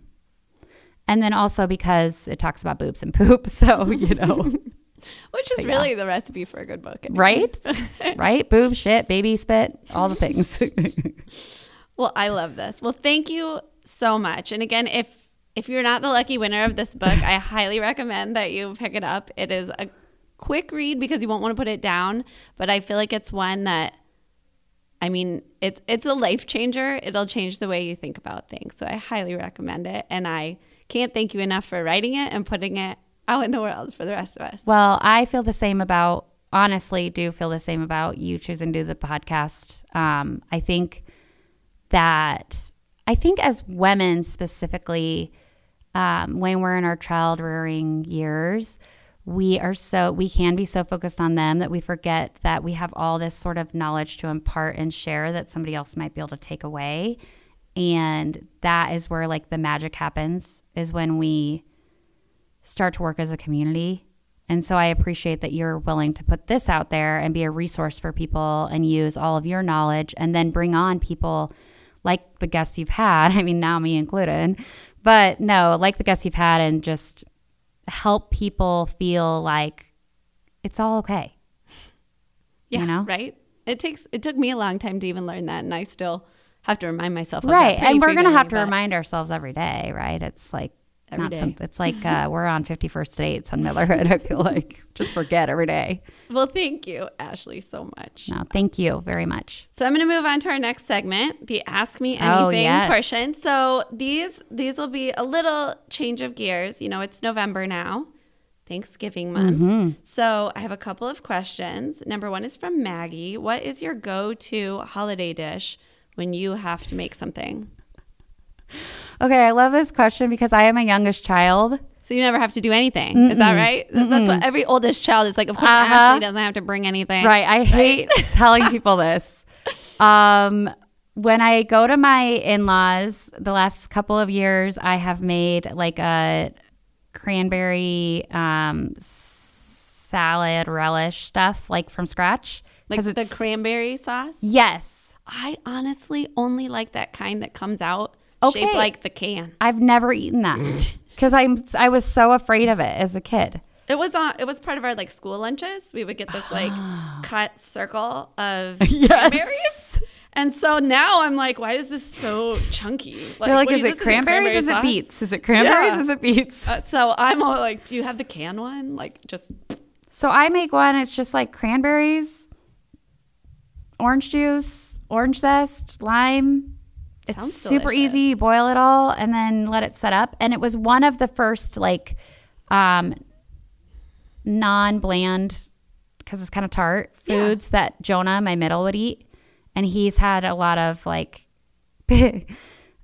Speaker 2: and then also because it talks about boobs and poop, (laughs) so you know, (laughs)
Speaker 1: Which is really the recipe for a good book.
Speaker 2: right? (laughs) right? Boob, shit, baby spit, all the things.
Speaker 1: Well, I love this. Well, thank you so much. And again, if if you're not the lucky winner of this book, I highly recommend that you pick it up. It is a quick read because you won't want to put it down, but I feel like it's one that I mean, it's it's a life changer. It'll change the way you think about things. So I highly recommend it and I can't thank you enough for writing it and putting it out in the world for the rest of us.
Speaker 2: Well, I feel the same about honestly do feel the same about you choosing to do the podcast. Um, I think that I think as women specifically, um, when we're in our child rearing years, we are so we can be so focused on them that we forget that we have all this sort of knowledge to impart and share that somebody else might be able to take away and that is where like the magic happens is when we start to work as a community and so i appreciate that you're willing to put this out there and be a resource for people and use all of your knowledge and then bring on people like the guests you've had (laughs) i mean now me included but no like the guests you've had and just help people feel like it's all okay.
Speaker 1: Yeah,
Speaker 2: you know?
Speaker 1: right? It takes it took me a long time to even learn that and I still have to remind myself of
Speaker 2: right. And we're to have to remind ourselves every day, right? It's like
Speaker 1: Every
Speaker 2: not
Speaker 1: day.
Speaker 2: some it's like (laughs) uh, we're on 50 First Dates on Millerhood. (laughs) I feel like just forget every day. (laughs)
Speaker 1: Well, thank you, Ashley, so much.
Speaker 2: No, thank you very much.
Speaker 1: So I'm to move on to our next segment, the Ask Me Anything
Speaker 2: Oh, yes.
Speaker 1: portion. So these these will be a little change of gears. You know, it's November now, Thanksgiving month.
Speaker 2: Mm-hmm.
Speaker 1: So I have a couple of questions. Number one is from Maggie. What is your go-to holiday dish when you have to make something?
Speaker 2: Okay, I love this question because I am a youngest child.
Speaker 1: So you never have to do anything. Is that right? That's what every oldest child is like. Of course,
Speaker 2: Uh-huh.
Speaker 1: Ashley doesn't have to bring anything.
Speaker 2: Right. I hate telling (laughs) people this. Um, when I go to my in laws, the last couple of years, I have made like a cranberry um, salad relish stuff, like from scratch.
Speaker 1: Like the cranberry sauce.
Speaker 2: yes.
Speaker 1: I honestly only like that kind that comes out
Speaker 2: Okay.
Speaker 1: shaped like the can.
Speaker 2: I've never eaten that (laughs) because I'm I was so afraid of it as a kid.
Speaker 1: It was on. It was part of our like school lunches. We would get this like (gasps) cut circle of (laughs)
Speaker 2: Yes.
Speaker 1: cranberries, and so now I'm like, why is this so chunky? Like,
Speaker 2: You're like, is
Speaker 1: you-
Speaker 2: it cranberries?
Speaker 1: cranberry
Speaker 2: Is it beets? Is it cranberries?
Speaker 1: Yeah.
Speaker 2: Is it beets?
Speaker 1: Uh, so I'm all like, do you have the can one? Like just
Speaker 2: So I make one. It's just like cranberries, orange juice, orange zest, lime. It's
Speaker 1: Sounds
Speaker 2: super
Speaker 1: delicious.
Speaker 2: easy. You boil it all and then let it set up. And it was one of the first like um, non-bland because it's kind of tart
Speaker 1: Yeah.
Speaker 2: foods that Jonah, my middle, would eat. And he's had a lot of like (laughs)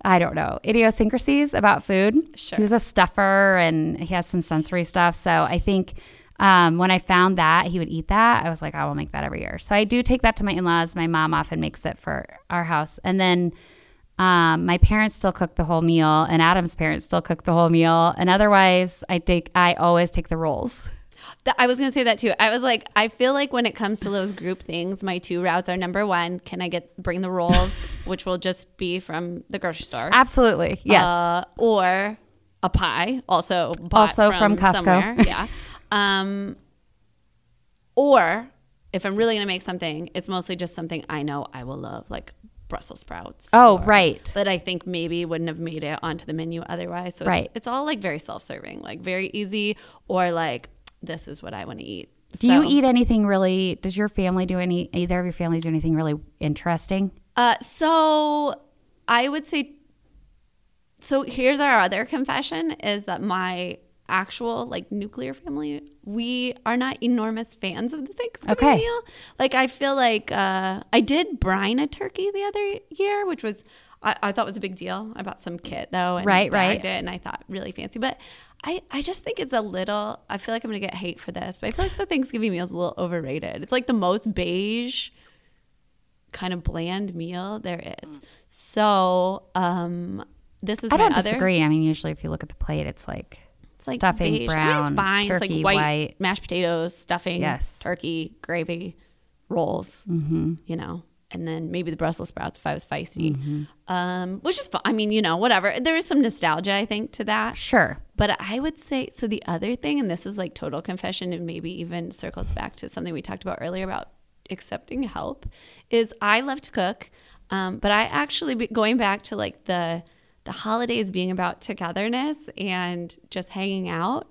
Speaker 2: I don't know, idiosyncrasies about food.
Speaker 1: Sure.
Speaker 2: He was a stuffer and he has some sensory stuff. So I think um, when I found that he would eat that, I was like, I will make that every year. So I do take that to my in laws. My mom often makes it for our house. And then um, my parents still cook the whole meal, and Adam's parents still cook the whole meal. And otherwise, I take I always take the rolls.
Speaker 1: I was gonna say that too. I was like, I feel like when it comes to those group things, my two routes are number one, can I get bring the rolls, (laughs) which will just be from the grocery store,
Speaker 2: Absolutely, yes.
Speaker 1: uh, or a pie, also bought
Speaker 2: Also from Costco.
Speaker 1: somewhere. Yeah. (laughs) Um, or if I'm really gonna make something, it's mostly just something I know I will love, like Brussels sprouts.
Speaker 2: Oh, right.
Speaker 1: That I think maybe wouldn't have made it onto the menu otherwise. So
Speaker 2: Right.
Speaker 1: it's, it's all like very self-serving, like very easy, or like this is what I want to eat.
Speaker 2: do you eat anything really? Does your family do any? Either of your families do anything really interesting?
Speaker 1: Uh, so I would say. So here's our other confession: is that my actual like nuclear family, we are not enormous fans of the Thanksgiving
Speaker 2: Okay.
Speaker 1: meal. Like I feel like uh, I did brine a turkey the other year, which was I, I thought was a big deal. I bought some kit though, and
Speaker 2: Right, right.
Speaker 1: it, and I thought really fancy, but. I, I just think it's a little I feel like I'm gonna get hate for this, but I feel like the Thanksgiving meal is a little overrated. It's like the most beige kind of bland meal there is. So, um, this is
Speaker 2: I don't
Speaker 1: other.
Speaker 2: disagree. I mean, usually if you look at the plate, it's like,
Speaker 1: It's like
Speaker 2: stuffing
Speaker 1: beige.
Speaker 2: brown,
Speaker 1: I mean, it's fine.
Speaker 2: turkey
Speaker 1: it's like white,
Speaker 2: white.
Speaker 1: mashed potatoes, stuffing,
Speaker 2: Yes.
Speaker 1: turkey, gravy, rolls. Mm-hmm. You know, and then maybe the Brussels sprouts if I was feisty,
Speaker 2: Mm-hmm.
Speaker 1: um, which is fun. I mean, you know, whatever. There is some nostalgia, I think, to that.
Speaker 2: Sure.
Speaker 1: But I would say so. The other thing, and this is like total confession, and maybe even circles back to something we talked about earlier about accepting help, is I love to cook, um, but I actually going back to like the the holidays being about togetherness and just hanging out.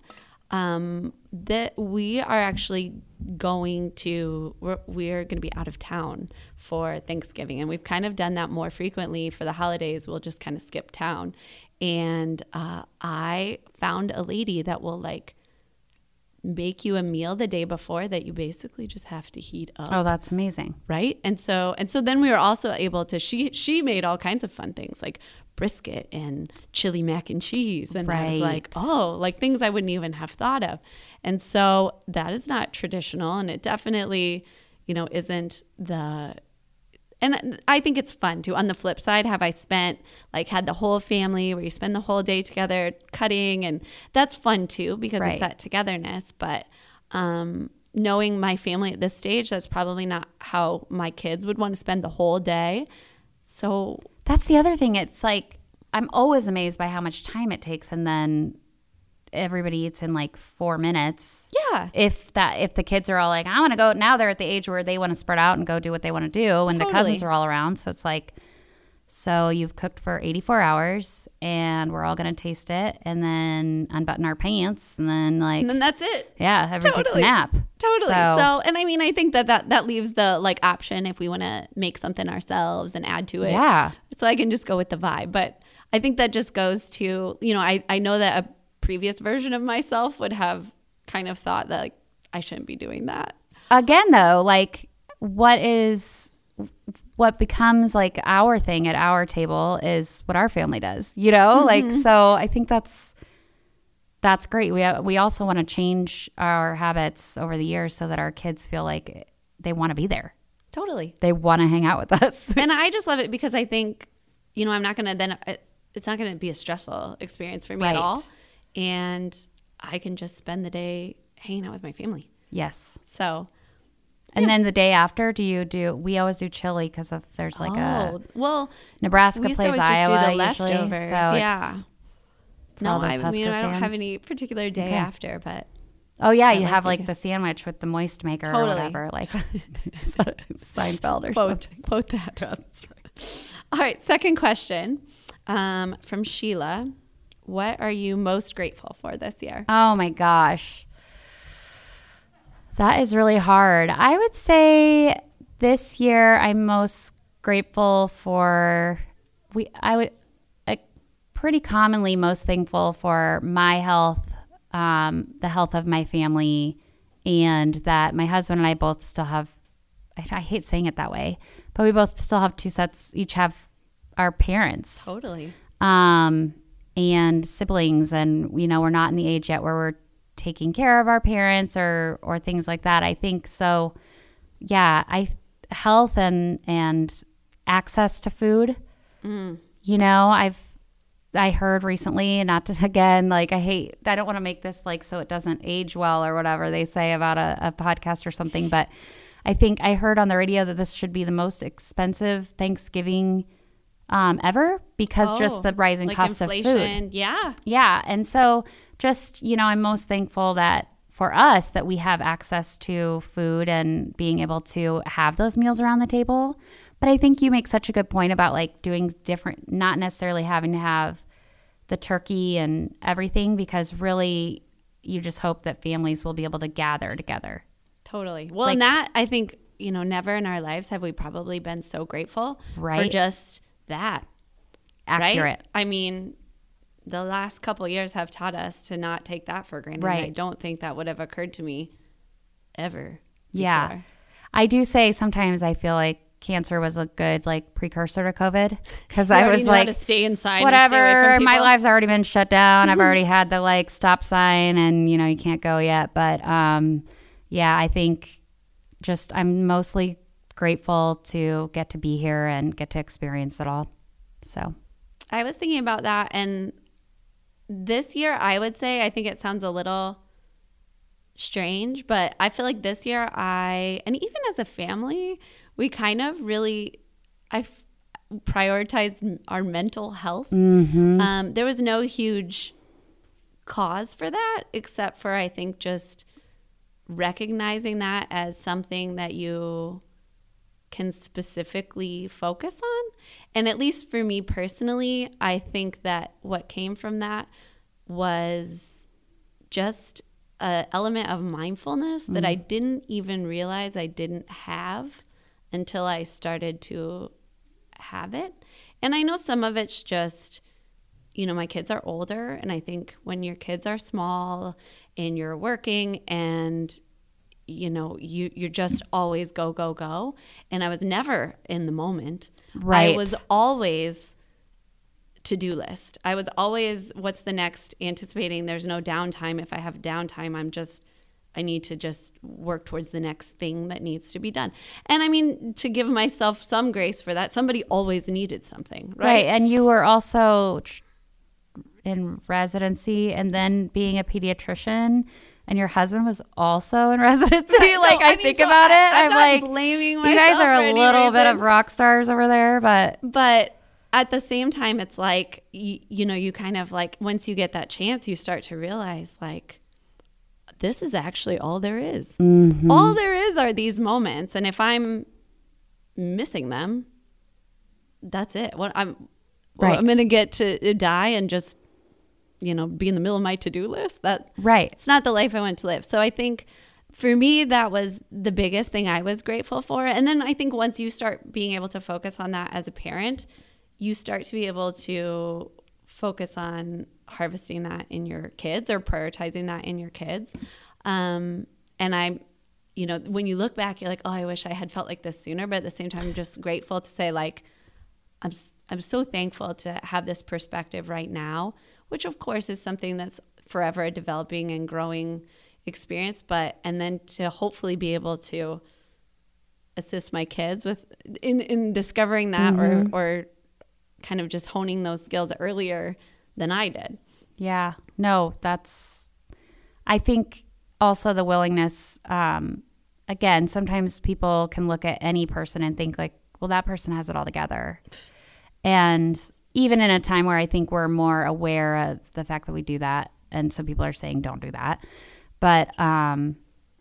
Speaker 1: Um, that we are actually going to we're, we're going to be out of town for Thanksgiving, and we've kind of done that more frequently for the holidays. We'll just kind of skip town, and uh, I found a lady that will like make you a meal the day before that you basically just have to heat up
Speaker 2: Oh, that's amazing.
Speaker 1: right and so and so then we were also able to she she made all kinds of fun things like brisket and chili mac and cheese and i was like
Speaker 2: Right.
Speaker 1: oh like things i wouldn't even have thought of and so that is not traditional and it definitely you know isn't the and I think it's fun too. On the flip side, have I spent like had the whole family where you spend the whole day together cutting, and that's fun too because
Speaker 2: Right.
Speaker 1: it's that togetherness. But um, knowing my family at this stage, that's probably not how my kids would want to spend the whole day. So
Speaker 2: That's the other thing. It's like I'm always amazed by how much time it takes, and then everybody eats in like four minutes.
Speaker 1: yeah,
Speaker 2: If that, if the kids are all like, I want to go now, they're at the age where they want to spread out and go do what they want to do, and the cousins are all around. So it's like, so you've cooked for 84 hours, and we're all gonna taste it, and then unbutton our pants, and then like,
Speaker 1: and then that's it.
Speaker 2: yeah, everyone takes a
Speaker 1: Totally.
Speaker 2: nap.
Speaker 1: Totally.
Speaker 2: So,
Speaker 1: So, and I mean, I think that that, that leaves the like option if we want to make something ourselves and add to it.
Speaker 2: yeah,
Speaker 1: So I can just go with the vibe. But I think that just goes to, you know, I, I know that a previous version of myself would have kind of thought that like, I shouldn't be doing that.
Speaker 2: again though like what is what becomes like our thing at our table is what our family does you know like so i think that's that's great we we also want to change our habits over the years so that our kids feel like they want to be there
Speaker 1: Totally.
Speaker 2: they want to hang out with us (laughs)
Speaker 1: and I just love it because I think, you know, I'm not going to then, uh, it's not going to be a stressful experience for me
Speaker 2: Right.
Speaker 1: at all. And I can just spend the day hanging out with my family.
Speaker 2: yes
Speaker 1: So,
Speaker 2: and then the day after do you do we always do chili because if there's like a
Speaker 1: oh, well,
Speaker 2: nebraska plays
Speaker 1: always just do
Speaker 2: iowa
Speaker 1: the
Speaker 2: usually
Speaker 1: leftovers.
Speaker 2: so
Speaker 1: Yeah. no, I mean,
Speaker 2: Husker
Speaker 1: I don't have any particular day
Speaker 2: Okay.
Speaker 1: after, but
Speaker 2: Oh yeah, you
Speaker 1: like
Speaker 2: have like the sandwich with the moist maker or whatever, like (laughs) (laughs) Seinfeld or something.
Speaker 1: quote, quote that. (laughs) That's right. All right, second question um, from Sheila. What are you most grateful for this year?
Speaker 2: Oh my gosh, that is really hard. I would say this year I'm most grateful for we. I would uh, pretty commonly most thankful for my health, um, the health of my family, and that my husband and I both still have. I, I hate saying it that way, but we both still have two sets. Each have our parents
Speaker 1: Totally.
Speaker 2: um, and siblings, and you know we're not in the age yet where we're taking care of our parents or or things like that. I think so. Yeah, I health and and access to food. You know, I've I heard recently, not to (laughs) again, like I hate, I don't want to make this like so it doesn't age well or whatever they say about a, a podcast or something, but I think I heard on the radio that this should be the most expensive Thanksgiving um, ever because
Speaker 1: Oh,
Speaker 2: just the rising
Speaker 1: like
Speaker 2: cost of food.
Speaker 1: inflation. Yeah.
Speaker 2: Yeah. And so just, you know, I'm most thankful that for us that we have access to food and being able to have those meals around the table. But I think you make such a good point about like doing different, not necessarily having to have the turkey and everything because really you just hope that families will be able to gather together.
Speaker 1: Totally. Well,
Speaker 2: Like-
Speaker 1: and that I think you know, never in our lives have we probably been so grateful for just that. right? I mean, the last couple years have taught us to not take that for granted. and I don't think that would have occurred to me ever.
Speaker 2: Yeah.
Speaker 1: before.
Speaker 2: I do say sometimes I feel like cancer was a good like precursor to COVID because (laughs) I was like,
Speaker 1: to stay inside. and stay away
Speaker 2: whatever
Speaker 1: from
Speaker 2: my life's already been shut down i've already (laughs) had the like stop sign and you know you can't go yet but um yeah i think just i'm mostly grateful to get to be here and get to experience it all so
Speaker 1: I was thinking about that, and this year, I would say, I think it sounds a little strange, but I feel like this year, I, and even as a family, we kind of really, I f- prioritized our mental health. Um, there was no huge cause for that, except for I think just recognizing that as something that you can specifically focus on. And at least for me personally, I think that what came from that was just an element of mindfulness that I mm-hmm. didn't even realize I didn't have until I started to have it. And I know some of it's just, you know, my kids are older. And I think when your kids are small and you're working and you know you you're just always go go go. And i was never in the moment.
Speaker 2: Right.
Speaker 1: i was always to-do list. I was always what's the next? Anticipating there's no downtime. If i have downtime i'm just i need to just work towards the next thing that needs to be done. And i mean to give myself some grace for that somebody always needed something
Speaker 2: Right.
Speaker 1: right,
Speaker 2: And you were also in residency and then being a pediatrician. And your husband was also in (laughs) residency.
Speaker 1: Right, no,
Speaker 2: like I,
Speaker 1: I mean,
Speaker 2: think
Speaker 1: so
Speaker 2: about
Speaker 1: I-
Speaker 2: it,
Speaker 1: I'm
Speaker 2: I'm,
Speaker 1: not
Speaker 2: like,
Speaker 1: blaming myself.
Speaker 2: you guys are a little bit of rock stars over there. But
Speaker 1: but at the same time it's like you, you know you kind of like once you get that chance you start to realize like this is actually all there is. Mm-hmm. all there is are these moments and if i'm missing them that's it what i'm well,
Speaker 2: Right.
Speaker 1: i'm gonna get to die and just you know be in the middle of my to-do list that
Speaker 2: right.
Speaker 1: it's not the life I want to live. So I think for me, that was the biggest thing I was grateful for. And then I think once you start being able to focus on that as a parent, you start to be able to focus on harvesting that in your kids or prioritizing that in your kids. Um, and I'm, you know, when you look back, you're like, oh, I wish I had felt like this sooner. But at the same time, I'm just grateful to say, like, I'm I'm so thankful to have this perspective right now, which of course is something that's forever a developing and growing experience, but and then to hopefully be able to assist my kids with in in discovering that or or kind of just honing those skills earlier than I did.
Speaker 2: Yeah. No, that's, I think also the willingness, um, again, sometimes people can look at any person and think, like, well, that person has it all together. And even in a time where I think we're more aware of the fact that we do that, and some people are saying don't do that. But um,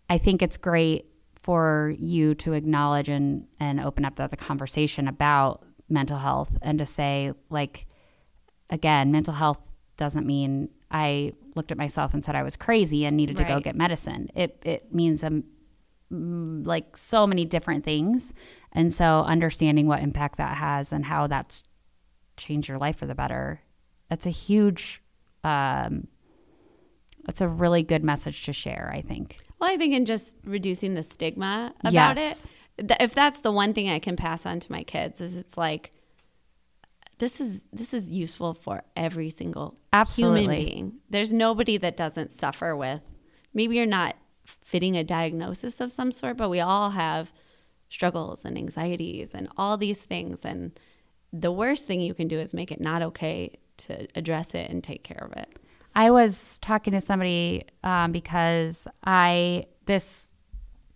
Speaker 2: I think it's great for you to acknowledge and, and open up the, the conversation about mental health and to say, like, again, mental health doesn't mean I looked at myself and said I was crazy and needed to go get medicine. It it means um, like so many different things, and so understanding what impact that has and how that's changed your life for the better. That's a huge. Um, that's a really good message to share. I think.
Speaker 1: Well, I think in just reducing the stigma about
Speaker 2: Yes.
Speaker 1: it. th- If that's the one thing I can pass on to my kids is it's like this is this is useful for every single
Speaker 2: Absolutely.
Speaker 1: human being. There's nobody that doesn't suffer with maybe you're not fitting a diagnosis of some sort, but we all have struggles and anxieties and all these things and the worst thing you can do is make it not okay to address it and take care of it.
Speaker 2: I was talking to somebody um, because I this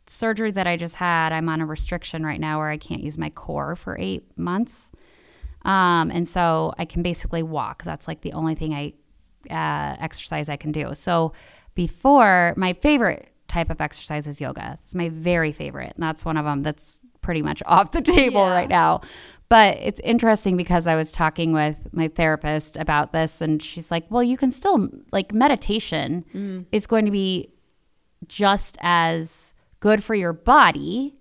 Speaker 2: surgery that I just had. I'm on a restriction right now where I can't use my core for eight months, um, and so I can basically walk. That's like the only thing I uh, exercise I can do. So before my favorite type of exercise is yoga. It's my very favorite, and that's one of them that's pretty much (laughs) off the table
Speaker 1: Yeah.
Speaker 2: right now. But it's interesting because I was talking with my therapist about this, and she's like, "Well, you can still like meditation mm. is going to be just as good for your body,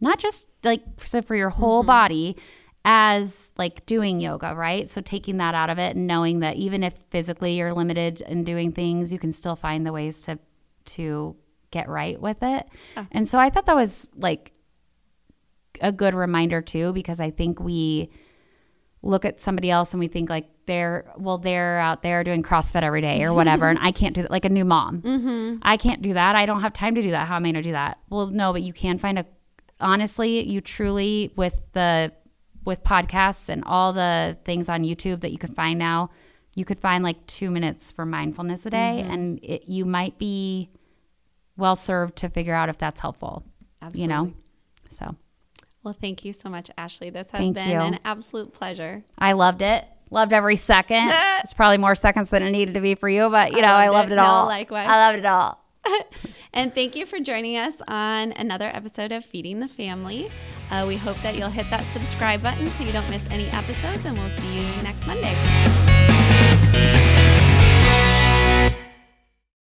Speaker 2: not just like so for your whole mm-hmm. body." as like doing yoga, right? So taking that out of it and knowing that even if physically you're limited in doing things, you can still find the ways to to get right with it. And so I thought that was like a good reminder too because I think we look at somebody else and we think like they're well they're out there doing CrossFit every day or whatever and (laughs) I can't do that like a new mom. Mm-hmm. I can't do that. I don't have time to do that. How am I going to do that? Well, no, but you can find a honestly, you truly with the with podcasts and all the things on YouTube that you can find now, you could find like 2 minutes for mindfulness a day and it, you might be well served to figure out if that's helpful. You know. So
Speaker 1: Well, thank you so much, Ashley. This has
Speaker 2: Thank
Speaker 1: been
Speaker 2: you.
Speaker 1: an absolute pleasure.
Speaker 2: I loved it. Loved every second. (laughs) it's probably more seconds than it needed to be for you, but you know, I
Speaker 1: loved
Speaker 2: loved
Speaker 1: it.
Speaker 2: it,
Speaker 1: No,
Speaker 2: all.
Speaker 1: likewise.
Speaker 2: I loved it all. (laughs) (laughs)
Speaker 1: And thank you for joining us on another episode of Feeding the Family. Uh, we hope that you'll hit that subscribe button so you don't miss any episodes, and we'll see you next Monday.